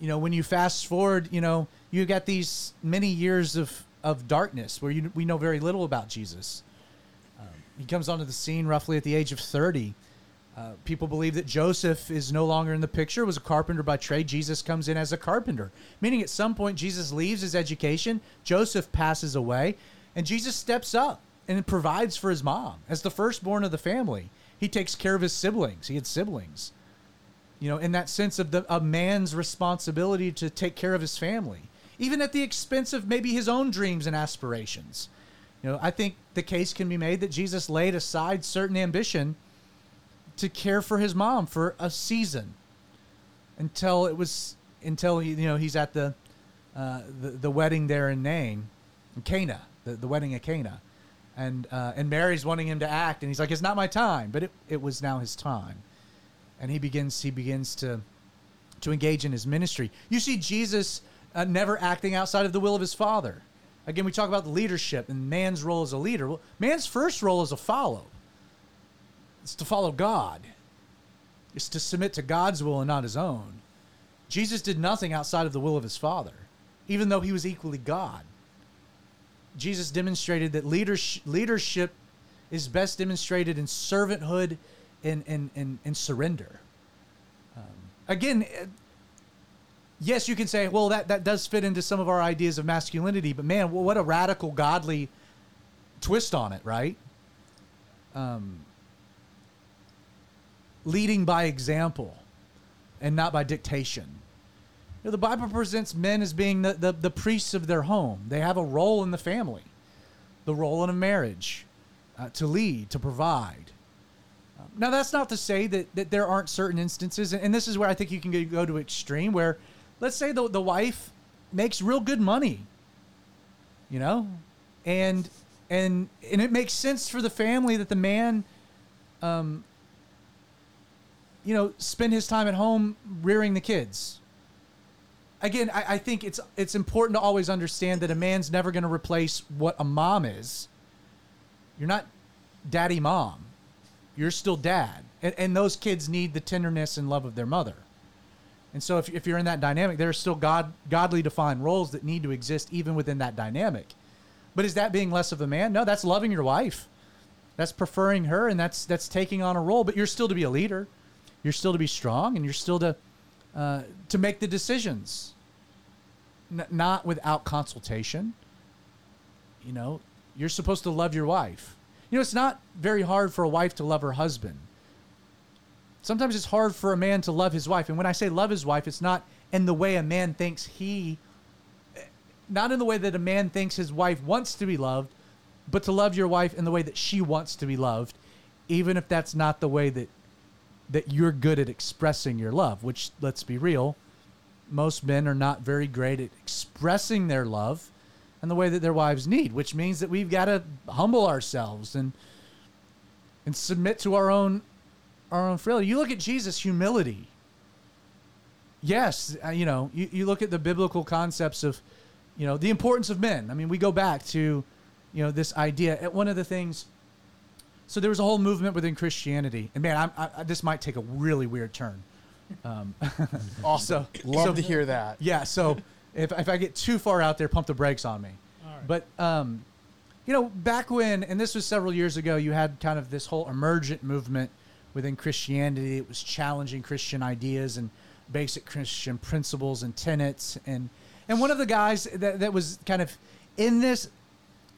Speaker 1: you know, when you fast forward, you know, you got these many years of, of darkness where you, we know very little about Jesus. Um, he comes onto the scene roughly at the age of 30. Uh, people believe that Joseph is no longer in the picture, was a carpenter by trade. Jesus comes in as a carpenter, meaning at some point Jesus leaves his education, Joseph passes away, and Jesus steps up and provides for his mom as the firstborn of the family. He takes care of his siblings. He had siblings. You know, in that sense of the a man's responsibility to take care of his family, even at the expense of maybe his own dreams and aspirations. You know, I think the case can be made that Jesus laid aside certain ambition to care for his mom for a season until it was until he, you know he's at the uh, the, the wedding there in Nain, in Cana, the, the wedding at Cana, and uh, and Mary's wanting him to act, and he's like, "It's not my time," but it, it was now his time, and he begins he begins to to engage in his ministry. You see Jesus uh, never acting outside of the will of his Father. Again, we talk about the leadership and man's role as a leader. Well, man's first role is a follow. It's to follow God. It's to submit to God's will and not his own. Jesus did nothing outside of the will of his Father, even though he was equally God. Jesus demonstrated that leadership, leadership is best demonstrated in servanthood and, and, and, and surrender. Um, again, eh, yes, you can say, well, that, that does fit into some of our ideas of masculinity, but man, what a radical, godly twist on it, right? Um, leading by example and not by dictation. You know, the Bible presents men as being the, the, the priests of their home. They have a role in the family, the role in a marriage, uh, to lead, to provide. Um, now, that's not to say that, that there aren't certain instances, and this is where I think you can go- go to extreme, where let's say the, the wife makes real good money, you know, and and and it makes sense for the family that the man um, you know, spend his time at home rearing the kids. Again, I, I think it's it's important to always understand that a man's never going to replace what a mom is. You're not daddy mom. You're still dad. And, and those kids need the tenderness and love of their mother. And so if, if you're in that dynamic, there are still God godly defined roles that need to exist even within that dynamic. But is that being less of a man? No, that's loving your wife. That's preferring her and that's that's taking on a role, but you're still to be a leader you're still to be strong and you're still to uh, to make the decisions. N- not without consultation. You know you're supposed to love your wife. You know it's not very hard for a wife to love her husband. Sometimes it's hard for a man to love his wife. And when i say love his wife it's not in the way a man thinks he not in the way that a man thinks his wife wants to be loved, but to love your wife in the way that she wants to be loved, even if that's not the way that that you're good at expressing your love. Which, let's be real, most men are not very great at expressing their love and the way that their wives need. Which means that we've got to humble ourselves and and submit to our own our own frailty. You look at Jesus' humility. Yes, uh, you know, you, you look at the biblical concepts of, you know, the importance of men. I mean, we go back to, you know, this idea. One of the things, so there was a whole movement within Christianity, and man, I'm, I, I, this might take a really weird turn. Um,
Speaker 2: Awesome. Love
Speaker 1: so-
Speaker 2: to hear that.
Speaker 1: yeah, so if, if I get too far out there, pump the brakes on me.
Speaker 7: All right.
Speaker 1: But um, you know, back when, and this was several years ago, you had kind of this whole emergent movement within Christianity. It was challenging Christian ideas and basic Christian principles and tenets. And and one of the guys that, that was kind of in this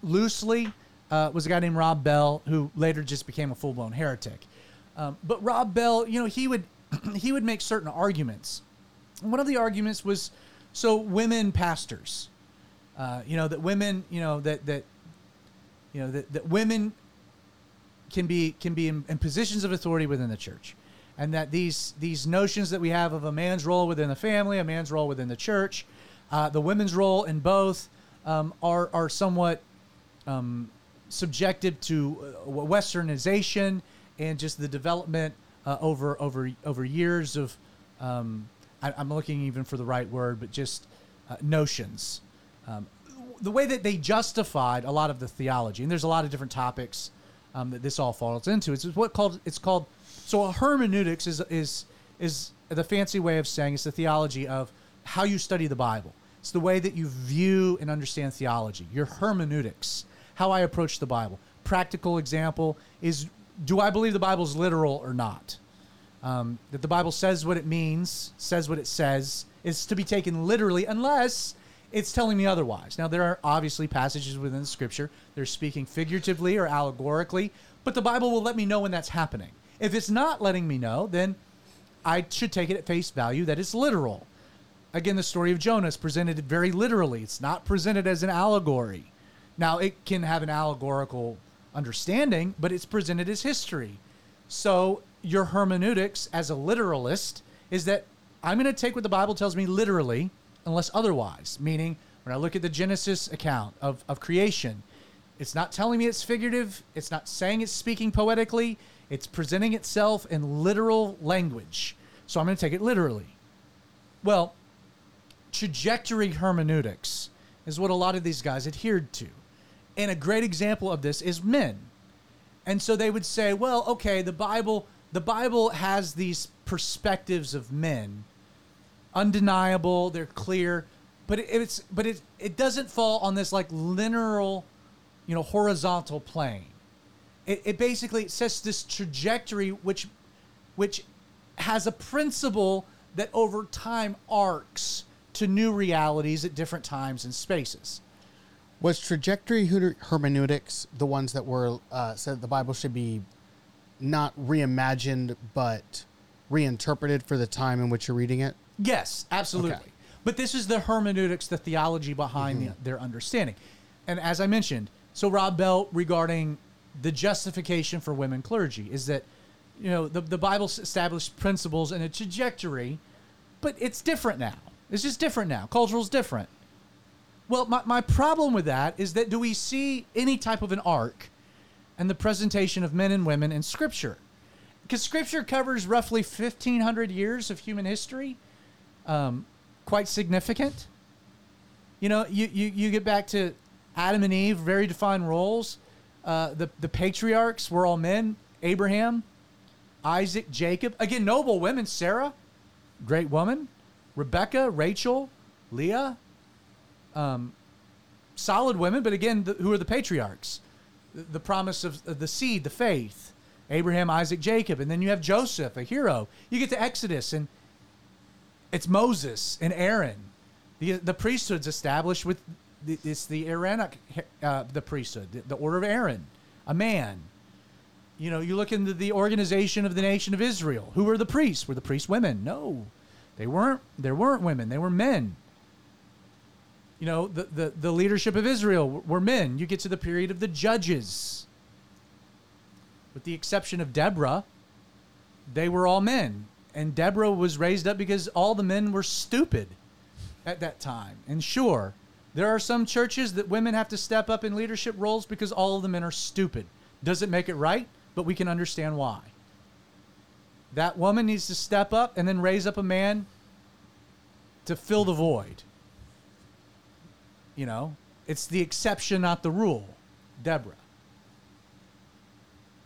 Speaker 1: loosely uh, was a guy named Rob Bell, who later just became a full blown heretic. Um, but Rob Bell, you know, he would he would make certain arguments. One of the arguments was so women pastors, uh, you know, that women, you know, that that you know that, that women can be can be in, in positions of authority within the church, and that these these notions that we have of a man's role within the family, a man's role within the church, uh, the women's role in both um, are are somewhat um, subjected to uh, westernization and just the development uh, over over over years of um, I, I'm looking even for the right word, but just uh, notions. Um, the way that they justified a lot of the theology, and there's a lot of different topics um, that this all falls into. It's what called it's called. So hermeneutics is is is the fancy way of saying it's the theology of how you study the Bible. It's the way that you view and understand theology. Your hermeneutics, how I approach the Bible. Practical example is: Do I believe the Bible's literal or not? um, that the Bible says what it means, says what it says, is to be taken literally unless it's telling me otherwise. Now, there are obviously passages within scripture, they're speaking figuratively or allegorically, but the Bible will let me know when that's happening. If it's not letting me know, then I should take it at face value that it's literal. Again, the story of Jonah is presented very literally, it's not presented as an allegory. Now, it can have an allegorical understanding, but it's presented as history. So your hermeneutics as a literalist is that I'm going to take what the Bible tells me literally, unless otherwise. Meaning, when I look at the Genesis account of, of creation, it's not telling me it's figurative. It's not saying it's speaking poetically. It's presenting itself in literal language. So I'm going to take it literally. Well, trajectory hermeneutics is what a lot of these guys adhered to. And a great example of this is men. And so they would say, well, okay, the Bible the Bible has these perspectives of men. Undeniable, they're clear, but it's but it it doesn't fall on this like linear, you know, horizontal plane. It, it basically sets this trajectory which which has a principle that over time arcs to new realities at different times and spaces.
Speaker 2: Was trajectory hermeneutics the ones that were uh, said the Bible should be not reimagined but reinterpreted for the time in which you're reading it?
Speaker 1: Yes, absolutely.
Speaker 2: Okay.
Speaker 1: But this is the hermeneutics, the theology behind the, their understanding. And as I mentioned, so Rob Bell regarding the justification for women clergy is that, you know, the, the Bible established principles and a trajectory, but it's different now. It's just different now. Cultural's different. Well, my, my problem with that is that do we see any type of an arc and the presentation of men and women in Scripture? Because Scripture covers roughly 1,500 years of human history um, quite significant. You know, you, you, you get back to Adam and Eve, very defined roles. Uh, the, the patriarchs were all men Abraham, Isaac, Jacob. Again, noble women Sarah, great woman. Rebecca, Rachel, Leah. Um, solid women, but again, the, who are the patriarchs? The, the promise of, the seed, the faith. Abraham, Isaac, Jacob. And then you have Joseph, a hero. You get to Exodus, and it's Moses and Aaron. The, the priesthood's established with it's the Aaronic, uh, the priesthood, the, the order of Aaron, a man. You know, you look into the organization of the nation of Israel. Who were the priests? Were the priests women? No, they weren't. There weren't women. They were men. You know, the, the, the leadership of Israel were men. You get to the period of the judges. With the exception of Deborah, they were all men. And Deborah was raised up because all the men were stupid at that time. And sure, there are some churches that women have to step up in leadership roles because all of the men are stupid. Doesn't make it right, but we can understand why. That woman needs to step up and then raise up a man to fill the void. You know, it's the exception, not the rule. Deborah.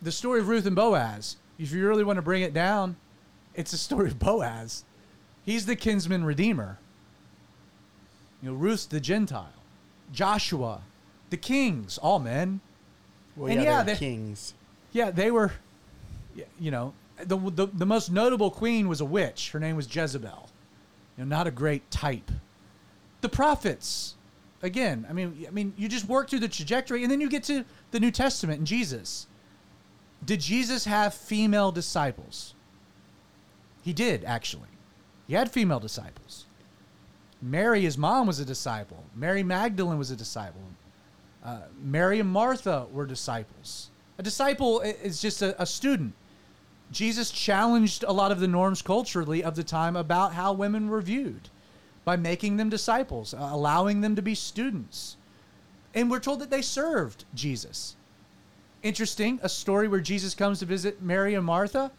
Speaker 1: The story of Ruth and Boaz, if you really want to bring it down, it's the story of Boaz. He's the kinsman redeemer. You know, Ruth's the Gentile. Joshua, the kings, all men.
Speaker 2: Well,
Speaker 1: And
Speaker 2: yeah,
Speaker 1: yeah,
Speaker 2: they're kings.
Speaker 1: Yeah, they were, you know, the, the, the most notable queen was a witch. Her name was Jezebel. You know, not a great type. The prophets, again, I mean, I mean, you just work through the trajectory, and then you get to the New Testament and Jesus. Did Jesus have female disciples? He did, actually. He had female disciples. Mary, his mom, was a disciple. Mary Magdalene was a disciple. Uh, Mary and Martha were disciples. A disciple is just a, a student. Jesus challenged a lot of the norms culturally of the time about how women were viewed by making them disciples, uh, allowing them to be students. And we're told that they served Jesus. Interesting, a story where Jesus comes to visit Mary and Martha,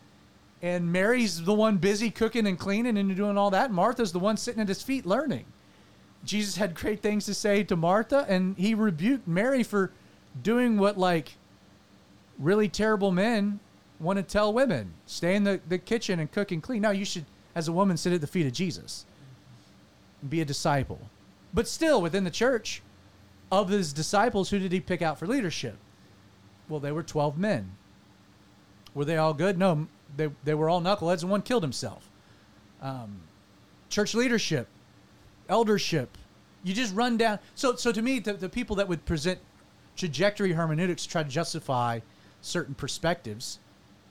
Speaker 1: and Mary's the one busy cooking and cleaning and doing all that. Martha's the one sitting at his feet learning. Jesus had great things to say to Martha, and he rebuked Mary for doing what, like, really terrible men want to tell women stay in the, the kitchen and cook and clean. No, you should, as a woman, sit at the feet of Jesus be a disciple. But still, within the church, of his disciples, who did he pick out for leadership? Well, they were 12 men. Were they all good? No, they, they were all knuckleheads, and one killed himself. Um, church leadership, eldership, you just run down. So, so to me, the, the people that would present trajectory hermeneutics try to justify certain perspectives.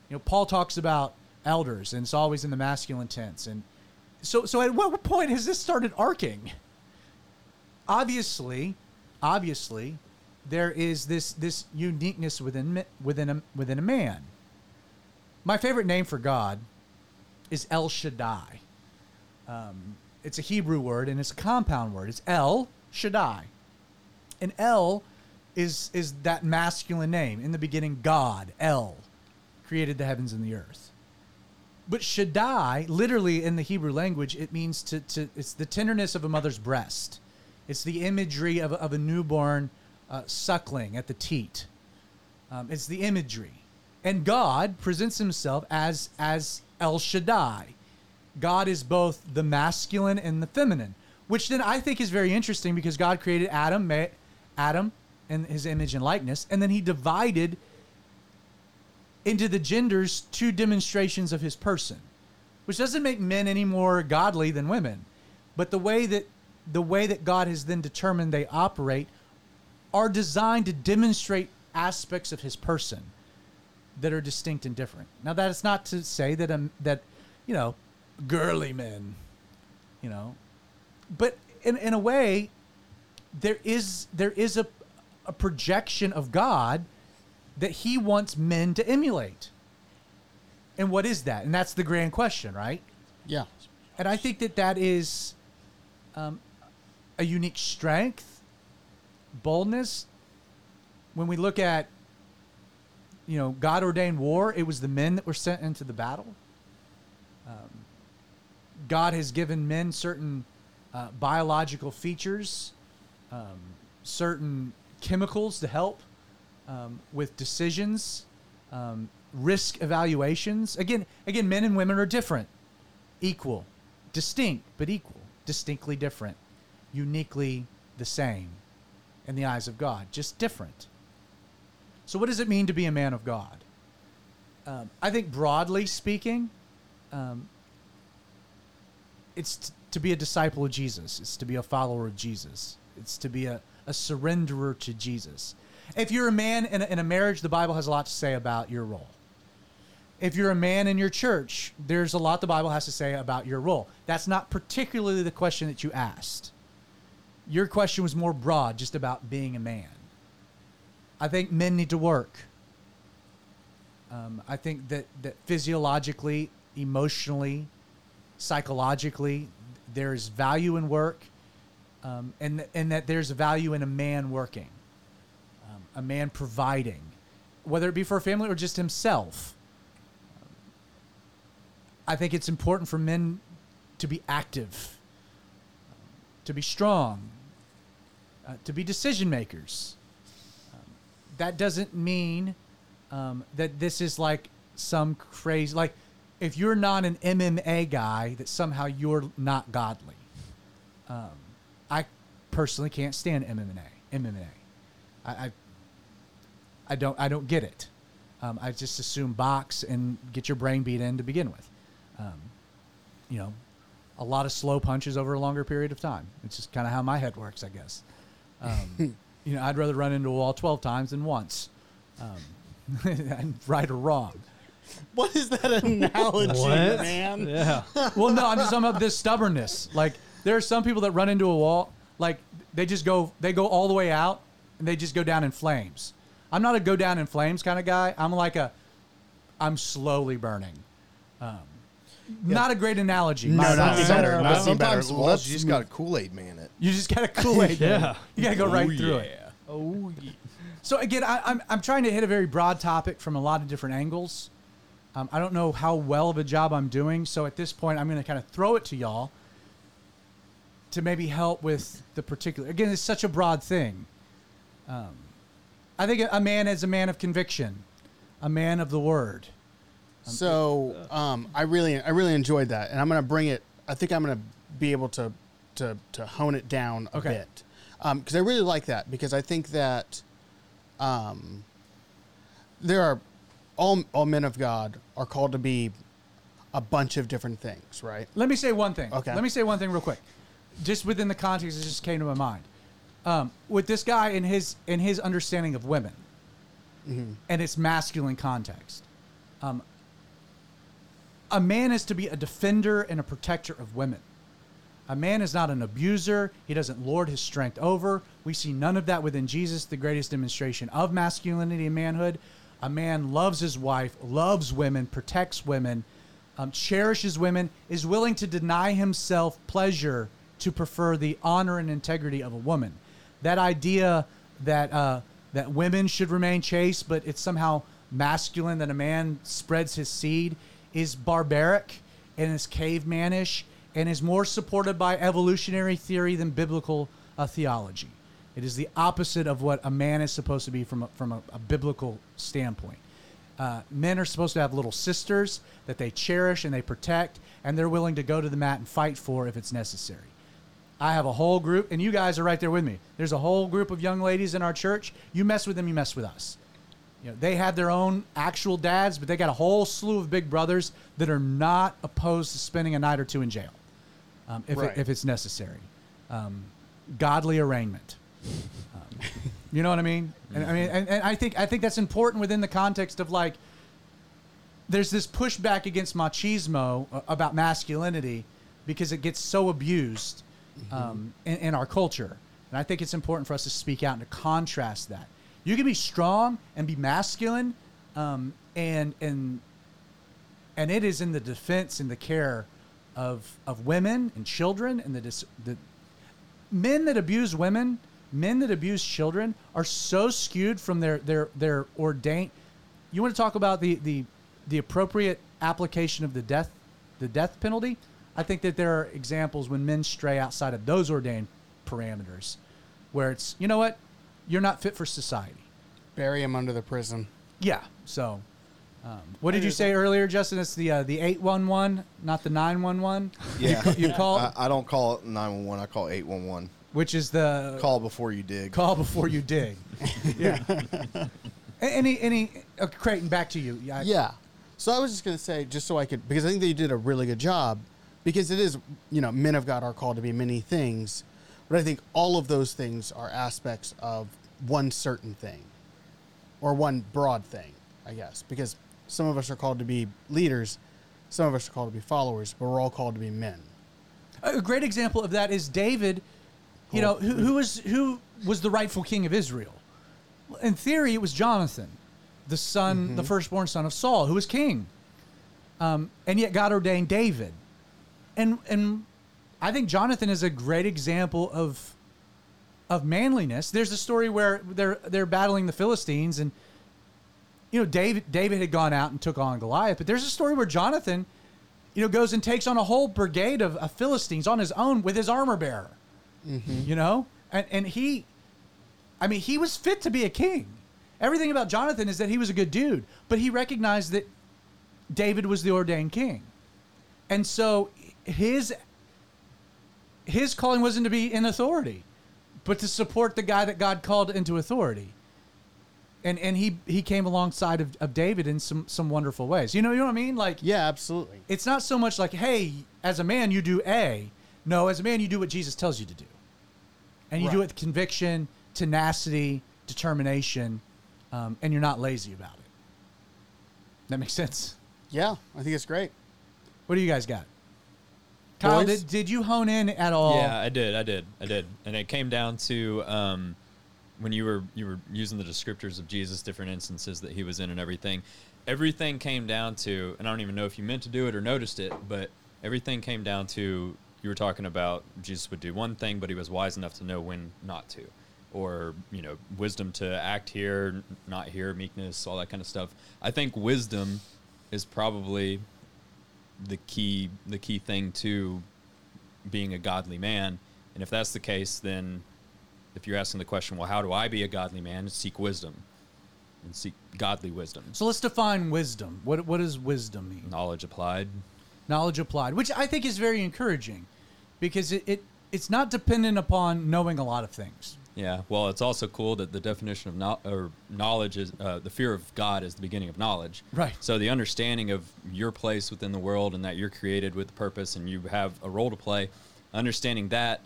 Speaker 1: You know, Paul talks about elders, and it's always in the masculine tense. And so, so at what point has this started arcing? Obviously, obviously, there is this this uniqueness within within a within a man. My favorite name for God is El Shaddai. Um, it's a Hebrew word and it's a compound word. It's El Shaddai, and El is is that masculine name. In the beginning, God El created the heavens and the earth. But Shaddai, literally in the Hebrew language, it means to, to it's the tenderness of a mother's breast. It's the imagery of, of a newborn uh, suckling at the teat. Um, it's the imagery. And God presents himself as, as El Shaddai. God is both the masculine and the feminine, which then I think is very interesting because God created Adam, Adam in his image and likeness, and then he divided into the genders two demonstrations of his person, which doesn't make men any more godly than women, but the way that the way that God has then determined they operate are designed to demonstrate aspects of his person that are distinct and different. Now that is not to say that um that you know girly men, you know, but in in a way there is there is a a projection of God that he wants men to emulate. And what is that? And that's the grand question, right?
Speaker 2: Yeah.
Speaker 1: And I think that that is um, a unique strength, boldness. When we look at, you know, God ordained war, it was the men that were sent into the battle. Um, God has given men certain uh, biological features, um, certain chemicals to help um, with decisions, um, risk evaluations. Again, again, men and women are different, equal, distinct but equal, distinctly different, uniquely the same in the eyes of God, just different. So, what does it mean to be a man of God? Um, I think, broadly speaking, um, it's t- to be a disciple of Jesus. It's to be a follower of Jesus. It's to be a, a surrenderer to Jesus. If you're a man in a, in a marriage, the Bible has a lot to say about your role. If you're a man in your church, there's a lot the Bible has to say about your role. That's not particularly the question that you asked. your question was more broad, just about being a man. I think men need to work. Um, I think that, that physiologically, emotionally, psychologically, there is value in work, um, and and that there's value in a man working, a man providing, whether it be for a family or just himself. I think it's important for men to be active, to be strong, uh, to be decision makers. Um, that doesn't mean um, that this is like some crazy like if you're not an MMA guy that somehow you're not godly. Um, I personally can't stand MMA. MMA. I, I I don't I don't get it. Um, I just assume box and get your brain beat in to begin with. Um, you know, a lot of slow punches over a longer period of time. It's just kind of how my head works, I guess. Um, you know, I'd rather run into a wall twelve times than once, um, right or wrong.
Speaker 2: What is that analogy,
Speaker 6: What?
Speaker 2: man?
Speaker 6: Yeah.
Speaker 1: Well, no, I'm just talking about this stubbornness. Like there are some people that run into a wall, like they just go they go all the way out and they just go down in flames. I'm not a go down in flames kind of guy. I'm like a I'm slowly burning. Um, Not a great analogy.
Speaker 2: No,
Speaker 1: My
Speaker 2: not
Speaker 1: bad.
Speaker 2: better. Not even
Speaker 4: sometimes
Speaker 2: better.
Speaker 4: walls you just got a Kool Aid man it.
Speaker 1: You just got a Kool Aid.
Speaker 6: Yeah.
Speaker 1: You got to go right through it.
Speaker 6: Oh, yeah.
Speaker 1: So again, I, I'm I'm trying to hit a very broad topic from a lot of different angles. Um, I don't know how well of a job I'm doing, so at this point, I'm going to kind of throw it to y'all to maybe help with the particular. Again, it's such a broad thing. Um, I think a man is a man of conviction, a man of the word.
Speaker 2: So um, I really, I really enjoyed that, and I'm gonna bring it. I think I'm gonna be able to to to hone it down a
Speaker 1: Okay.
Speaker 2: bit because I really like that because I think that um, there are all all men of God are called to be a bunch of different things, right?
Speaker 1: Let me say one thing.
Speaker 2: Okay.
Speaker 1: Let me say one thing real quick, just within the context that just came to my mind. Um, with this guy in his in his understanding of women and its masculine context, um, a man is to be a defender and a protector of women. A man is not an abuser. He doesn't lord his strength over. We see none of that within Jesus, the greatest demonstration of masculinity and manhood. A man loves his wife, loves women, protects women, um, cherishes women, is willing to deny himself pleasure to prefer the honor and integrity of a woman. That idea that uh, that women should remain chaste, but it's somehow masculine that a man spreads his seed is barbaric and is cavemanish and is more supported by evolutionary theory than biblical uh, theology. It is the opposite of what a man is supposed to be from a, from a, a biblical standpoint. Uh, men are supposed to have little sisters that they cherish and they protect, and they're willing to go to the mat and fight for if it's necessary. I have a whole group, and you guys are right there with me. There's a whole group of young ladies in our church. You mess with them, you mess with us. You know, they have their own actual dads, but they got a whole slew of big brothers that are not opposed to spending a night or two in jail, um, if,
Speaker 2: Right.
Speaker 1: it, if it's necessary. Um, godly arraignment. Um, you know what I mean? And I mean, and, and I think I think that's important within the context of like, there's this pushback against machismo uh, about masculinity because it gets so abused um, in, in our culture, and I think it's important for us to speak out and to contrast that. You can be strong and be masculine, um, and and and it is in the defense and the care of of women and children and the dis- the men that abuse women, men that abuse children are so skewed from their their their ordained. You want to talk about the the the appropriate application of the death the death penalty? I think that there are examples when men stray outside of those ordained parameters, where it's you know what, you're not fit for society.
Speaker 2: Bury him under the prison.
Speaker 1: Yeah. So, um, what did you say earlier, Justin? It's the uh, the eight one one, not the nine one one.
Speaker 4: Yeah.
Speaker 1: You call
Speaker 4: I, I don't call it 911. I call 811.
Speaker 1: which is the
Speaker 4: Call before you dig.
Speaker 1: call before you dig. yeah. A- Any any uh, Creighton, back to you. Yeah.
Speaker 2: Yeah. So I was just going to say, just so I could, because I think that you did a really good job, because it is, you know, men of God are called to be many things, but I think all of those things are aspects of one certain thing, or one broad thing, I guess, because some of us are called to be leaders, some of us are called to be followers, but we're all called to be men.
Speaker 1: A great example of that is David you know, who, who was who was the rightful king of Israel? In theory, it was Jonathan, the son, the firstborn son of Saul, who was king. Um, and yet God ordained David, and and I think Jonathan is a great example of of manliness. There's a story where they're they're battling the Philistines, and you know David David had gone out and took on Goliath, but there's a story where Jonathan, you know, goes and takes on a whole brigade of, of Philistines on his own with his armor bearer. Mm-hmm. You know, and and he, I mean, he was fit to be a king. Everything about Jonathan is that he was a good dude, but he recognized that David was the ordained king, and so his his calling wasn't to be in authority, but to support the guy that God called into authority. And and he he came alongside of, of David in some some wonderful ways. You know, you know what I mean? Like
Speaker 2: Yeah, absolutely.
Speaker 1: it's not so much like, hey, as a man you do A. No, as a man you do what Jesus tells you to do. And you do it with conviction, tenacity, determination, um, and you're not lazy about it. That makes sense.
Speaker 2: Yeah, I think it's great.
Speaker 1: What do you guys got? Kyle,
Speaker 2: Boys?
Speaker 1: did, did you hone in at all?
Speaker 5: Yeah, I did. I did. I did. And it came down to um, when you were you were using the descriptors of Jesus, different instances that he was in, and everything. Everything came down to, and I don't even know if you meant to do it or noticed it, but everything came down to you were talking about Jesus would do one thing, but he was wise enough to know when not to, or you know, wisdom to act here, not here, meekness, all that kind of stuff. I think wisdom is probably the key the key thing to being a godly man. And if that's the case, then if you're asking the question, well, how do I be a godly man? Seek wisdom and seek godly wisdom,
Speaker 1: So let's define wisdom. What what does wisdom mean?
Speaker 5: knowledge applied.
Speaker 1: Knowledge applied, which I think is very encouraging, because it, it it's not dependent upon knowing a lot of things.
Speaker 5: Yeah. Well, it's also cool that the definition of no- or knowledge is uh, the fear of God is the beginning of knowledge.
Speaker 1: Right.
Speaker 5: So the understanding of your place within the world and that you're created with purpose and you have a role to play, understanding that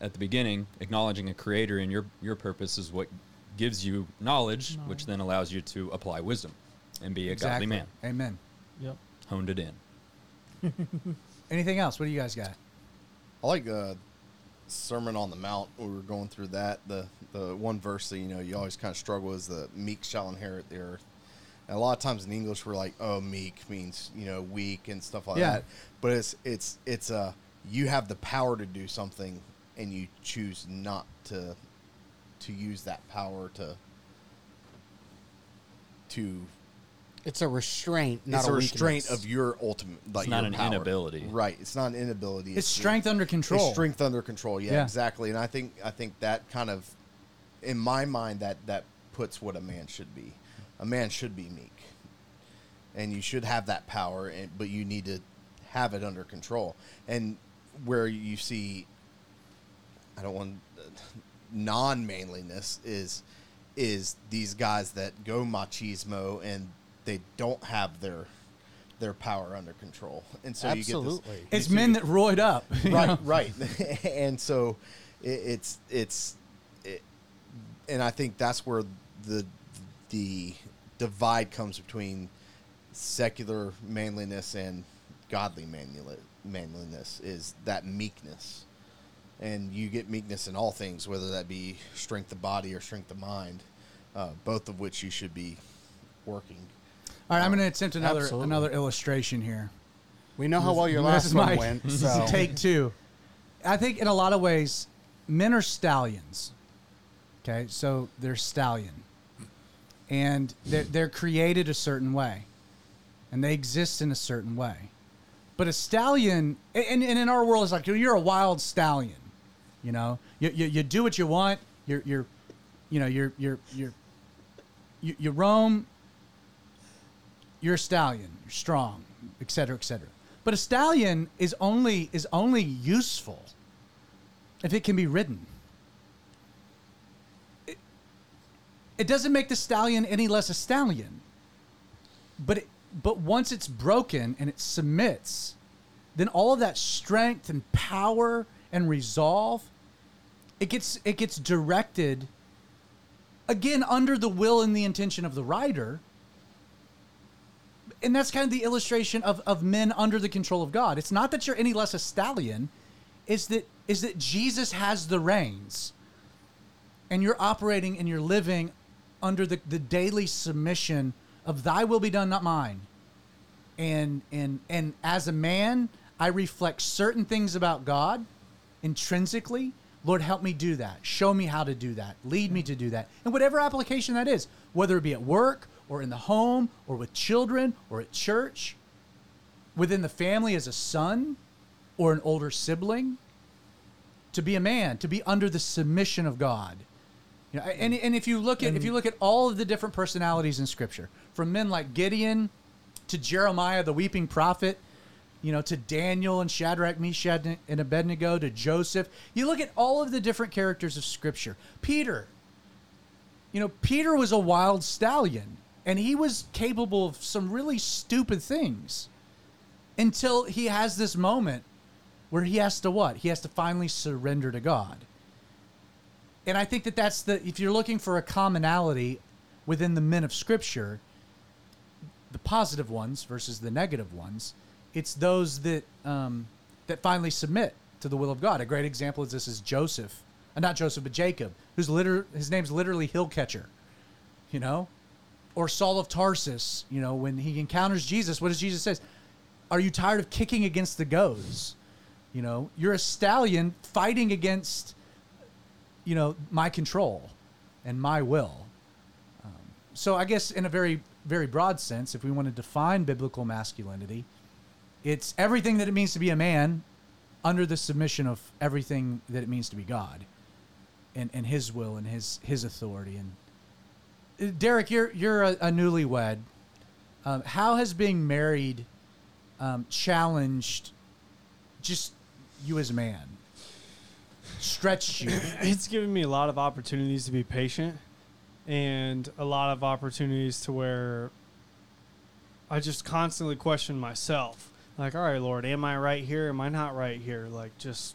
Speaker 5: at the beginning, acknowledging a creator and your your purpose is what gives you knowledge, which then allows you to apply wisdom and be a godly man.
Speaker 1: Amen.
Speaker 7: Yep.
Speaker 5: Honed it in.
Speaker 1: Anything else? What do you guys got?
Speaker 4: I like uh, Sermon on the Mount. We were going through that. The the one verse that you know you always kind of struggle is the meek shall inherit the earth. And a lot of times in English we're like, oh, meek means you know weak and stuff like
Speaker 1: Yeah.
Speaker 4: that. But it's it's it's a you have the power to do something and you choose not to to use that power to to
Speaker 2: It's a restraint, not
Speaker 4: it's
Speaker 2: a,
Speaker 4: a restraint
Speaker 2: weakness.
Speaker 4: of your ultimate like
Speaker 5: not
Speaker 4: your
Speaker 5: an
Speaker 4: power.
Speaker 5: inability.
Speaker 4: right it's not an inability
Speaker 1: It's strength under control.
Speaker 4: it's strength under control. Yeah,
Speaker 1: Yeah.
Speaker 4: exactly. And I think I think that kind of, in my mind, that that puts what a man should be. A man should be meek, and you should have that power. And but you need to have it under control. And where you see, I don't want non manliness is is these guys that go machismo and they don't have their their power under control. And so you
Speaker 2: Absolutely.
Speaker 4: get this,
Speaker 1: It's men that roid up.
Speaker 4: right
Speaker 1: know?
Speaker 4: right and so it, it's it's it, and i think that's where the the divide comes between secular manliness and godly manli- manliness is that meekness and you get meekness in all things whether that be strength of body or strength of mind uh, both of which you should be working
Speaker 1: All right, I'm going to attempt another
Speaker 2: Absolutely.
Speaker 1: another illustration here.
Speaker 2: We know how well your
Speaker 1: This
Speaker 2: last
Speaker 1: is
Speaker 2: one
Speaker 1: my-
Speaker 2: went.
Speaker 1: this
Speaker 2: So
Speaker 1: is take two. I think in a lot of ways, men are stallions. Okay, so they're stallion, and they're, they're created a certain way, and they exist in a certain way. But a stallion, and, and in our world, it's like you're a wild stallion. You know, you, you, you do what you want. You're you're, you know, you're you're you're you, you roam. You're a stallion. You're strong, et cetera, et cetera. But a stallion is only is only useful if it can be ridden. It, it doesn't make the stallion any less a stallion. But it, but once it's broken and it submits, then all of that strength and power and resolve, it gets it gets directed again under the will and the intention of the rider and that's kind of the illustration of, of men under the control of God. It's not that you're any less a stallion, is that is that Jesus has the reins, and you're operating and you're living under the, the daily submission of Thy will be done, not mine. And and and as a man, I reflect certain things about God intrinsically. Lord, help me do that. Show me how to do that. Lead me to do that. And whatever application that is, whether it be at work or in the home or with children or at church, within the family as a son or an older sibling, to be a man, to be under the submission of God. You know, and, and if you look at if you look at all of the different personalities in Scripture, from men like Gideon to Jeremiah, the weeping prophet, you know, to Daniel and Shadrach, Meshach, and Abednego, to Joseph. You look at all of the different characters of Scripture. Peter, you know, Peter was a wild stallion, and he was capable of some really stupid things until he has this moment where he has to what? He has to finally surrender to God. And I think that that's the, if you're looking for a commonality within the men of Scripture, the positive ones versus the negative ones, it's those that um, that finally submit to the will of God. A great example of this is Joseph, uh, not Joseph, but Jacob, who's liter- his name's literally hill catcher, you know, or Saul of Tarsus. You know, when he encounters Jesus, what does Jesus says? Are you tired of kicking against the goads? You know, you're a stallion fighting against, you know, my control and my will. Um, so I guess in a very very broad sense, if we want to define biblical masculinity, it's everything that it means to be a man under the submission of everything that it means to be God and, and his will and his his authority. And Derek, you're you're a, a newlywed. Um, how has being married um, challenged just you as a man? Stretched you?
Speaker 6: it's given me a lot of opportunities to be patient and a lot of opportunities to where I just constantly question myself. Like, all right, Lord, am I right here? Am I not right here? Like, just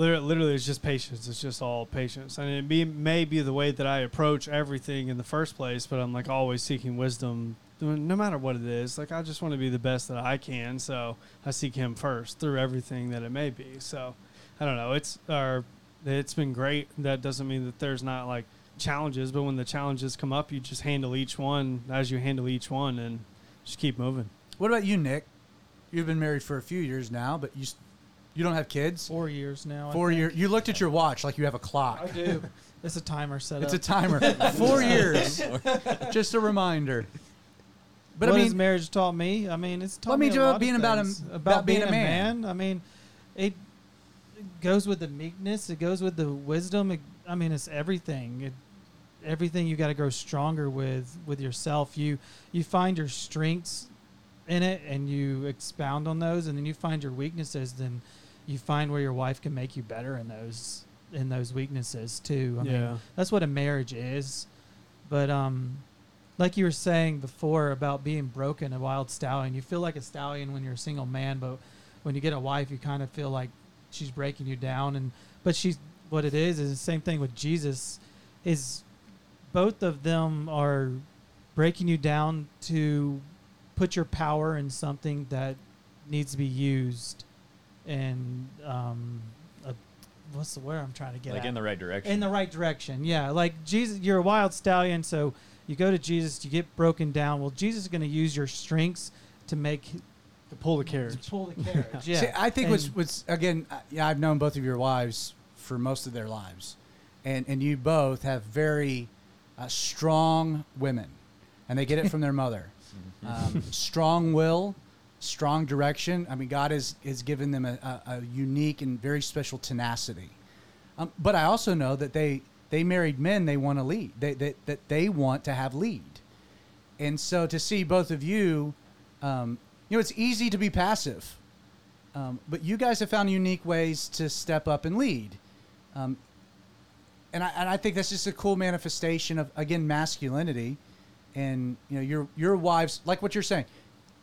Speaker 6: literally, literally it's just patience. It's just all patience. And it be, may be the way that I approach everything in the first place, but I'm like always seeking wisdom no matter what it is. Like, I just want to be the best that I can. So I seek Him first through everything that it may be. So I don't know. It's, or it's been great. That doesn't mean that there's not like, challenges, but when the challenges come up, you just handle each one as you handle each one and just keep moving.
Speaker 1: What about you, Nick? You've been married for a few years now, but you you don't have kids.
Speaker 7: Four years now.
Speaker 1: Four years. You looked at your watch like you have a clock.
Speaker 7: I do. It's a timer set up.
Speaker 1: It's
Speaker 7: up.
Speaker 1: a timer. Four years. Just a reminder. But
Speaker 7: what
Speaker 1: I mean,
Speaker 7: has marriage taught me? I mean, it's taught
Speaker 1: Let
Speaker 7: me
Speaker 1: me
Speaker 7: a
Speaker 1: do
Speaker 7: lot
Speaker 1: about
Speaker 7: of
Speaker 1: being about a-
Speaker 7: things.
Speaker 1: about being a man.
Speaker 7: I mean, it, it goes with the meekness. It goes with the wisdom. It, I mean, it's everything. It, everything you got to grow stronger with with yourself. You you find your strengths in it, and you expound on those, and then you find your weaknesses. Then you find where your wife can make you better in those in those weaknesses too. I
Speaker 6: Yeah.
Speaker 7: mean, that's what a marriage is. But um, like you were saying before about being broken, a wild stallion. You feel like a stallion when you're a single man, but when you get a wife, you kind of feel like she's breaking you down. And but she's what it is is the same thing with Jesus. Is both of them are breaking you down to put your power in something that needs to be used and um, a, what's the word I'm trying to get
Speaker 5: like
Speaker 7: at?
Speaker 5: in the right direction.
Speaker 7: in the right direction. Yeah, like Jesus, you're a wild stallion, so you go to Jesus, you get broken down. Well, Jesus is going to use your strengths to make
Speaker 6: To pull the carriage.
Speaker 7: to pull the carriage. Yeah,
Speaker 1: See, I think what's
Speaker 7: And-
Speaker 1: what's again, uh, yeah, I've known both of your wives for most of their lives, and and you both have very uh, strong women, and they get it from their mother. Um, strong will, strong direction. I mean, God has has given them a, a, a unique and very special tenacity. Um, but I also know that they they married men they want to lead. They, they that they want to have lead, and so to see both of you, um, you know, it's easy to be passive. Um, but you guys have found unique ways to step up and lead. Um, and, I, and I think that's just a cool manifestation of, again, masculinity. And, you know, your, your wives, like what you're saying,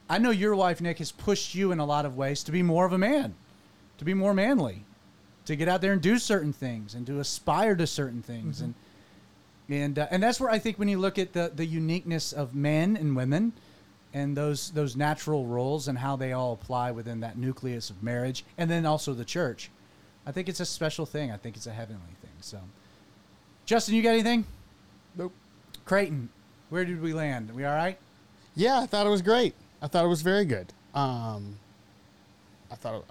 Speaker 1: I know your wife, Nick, has pushed you in a lot of ways to be more of a man, to be more manly, to get out there and do certain things and to aspire to certain things. And, and, uh, and that's where I think when you look at the, the uniqueness of men and women, and those those natural roles and how they all apply within that nucleus of marriage and then also the church I think it's a special thing. I think it's a heavenly thing. So, Justin, you got anything?
Speaker 2: Nope.
Speaker 1: Creighton, where did we land? We all right?
Speaker 2: Yeah, I thought it was great. I thought it was very good. Um, I thought it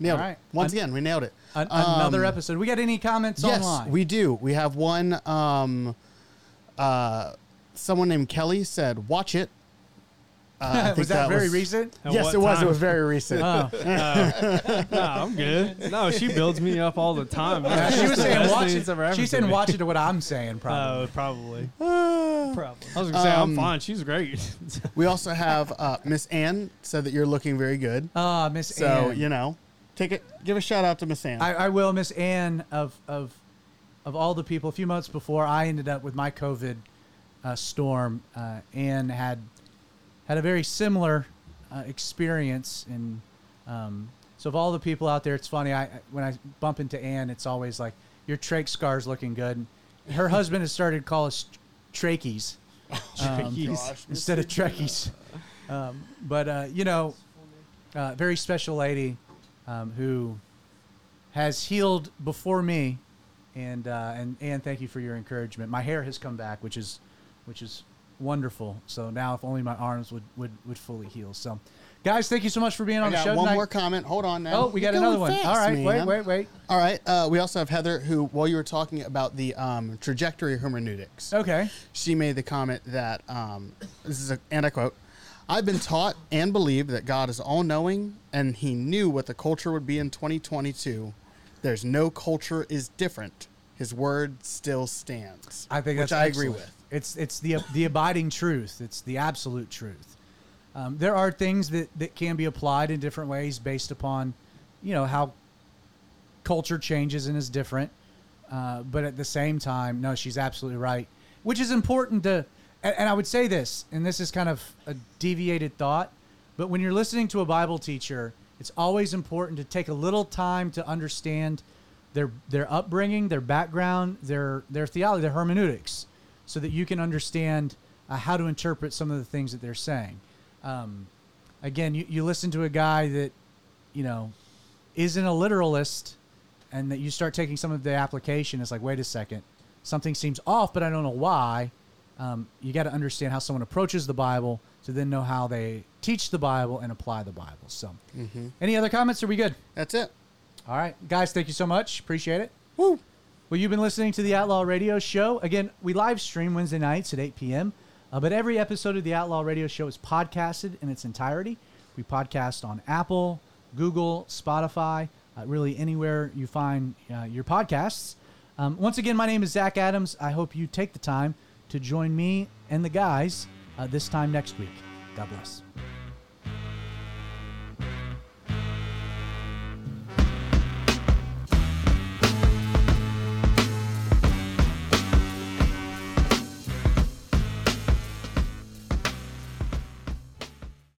Speaker 2: nailed
Speaker 1: All right.
Speaker 2: it. Once
Speaker 1: An-
Speaker 2: again, we nailed it.
Speaker 1: An- another
Speaker 2: Um,
Speaker 1: episode. We got any comments
Speaker 2: Yes,
Speaker 1: online?
Speaker 2: we do. We have one. Um, uh, someone named Kelly said, "Watch it." Uh, I think
Speaker 1: was that, very
Speaker 2: was-
Speaker 1: recent?
Speaker 6: At
Speaker 2: yes,
Speaker 6: what
Speaker 2: it was. It was very recent.
Speaker 1: Oh.
Speaker 6: no, I'm good. No, she builds me up all the time.
Speaker 1: Yeah, she was saying
Speaker 6: best
Speaker 1: watch it.
Speaker 6: that's ever
Speaker 1: She's
Speaker 6: to
Speaker 1: saying
Speaker 6: me.
Speaker 1: watch it to what I'm saying, probably.
Speaker 6: Oh, probably.
Speaker 7: Probably.
Speaker 6: I was gonna say I'm
Speaker 2: Um,
Speaker 6: fine. She's great.
Speaker 2: we also have uh, Miss Ann said that you're looking very good.
Speaker 1: Ah, Miss
Speaker 2: So
Speaker 1: Ann.
Speaker 2: you know, take it. Give a shout out to Miss Ann.
Speaker 1: I, I will, Miss Ann of of of all the people. A few months before I ended up with my COVID uh, storm, uh, Ann had had a very similar uh, experience, and um, so of all the people out there, it's funny. I I- when I bump into Ann, it's always like your trach scar's looking good. Her husband has started to call us trachees um,
Speaker 2: Gosh,
Speaker 1: instead of trekkies. Um, but uh, you know, uh, very special lady um, who has healed before me, and uh, and and thank you for your encouragement. My hair has come back, which is which is wonderful. So now, if only my arms would would, would fully heal. So, guys, thank you so much for being
Speaker 2: I
Speaker 1: on the
Speaker 2: got
Speaker 1: show
Speaker 2: one
Speaker 1: tonight.
Speaker 2: more comment. Hold on now.
Speaker 1: oh, we got
Speaker 2: You're
Speaker 1: another one.
Speaker 2: fast,
Speaker 1: All right, wait,
Speaker 2: man.
Speaker 1: wait, wait.
Speaker 2: All right. Uh, we also have Heather, who, while you were talking about the um, trajectory of hermeneutics,
Speaker 1: Okay.
Speaker 2: she made the comment that um, this is a, and I quote, I've been taught and believe that God is all knowing and he knew what the culture would be in 2022. There's no culture is different. His word still stands.
Speaker 1: I think
Speaker 2: which
Speaker 1: that's
Speaker 2: I agree
Speaker 1: excellent.
Speaker 2: with.
Speaker 1: It's it's the the abiding truth. It's the absolute truth. Um, there are things that that can be applied in different ways based upon, you know, how culture changes and is different. Uh, but at the same time, no, she's absolutely right. Which is important to, and, and I would say this, and this is kind of a deviated thought, but when you're listening to a Bible teacher, it's always important to take a little time to understand their their upbringing, their background, their their theology, their hermeneutics, so that you can understand uh, how to interpret some of the things that they're saying. Um, again, you, you listen to a guy that, you know, isn't a literalist, and that you start taking some of the application. It's like, wait a second, something seems off, but I don't know why. Um, you got to understand how someone approaches the Bible to then know how they teach the Bible and apply the Bible. So, any other comments? Are we good?
Speaker 2: That's it.
Speaker 1: All right, guys, thank you so much. Appreciate it.
Speaker 2: Woo.
Speaker 1: Well, you've been listening to the Outlaw Radio Show. Again, we live stream Wednesday nights at 8 p.m. Uh, but every episode of the Outlaw Radio Show is podcasted in its entirety. We podcast on Apple, Google, Spotify, uh, really anywhere you find uh, your podcasts. Um, once again, my name is Zach Adams. I hope you take the time to join me and the guys uh, this time next week. God bless.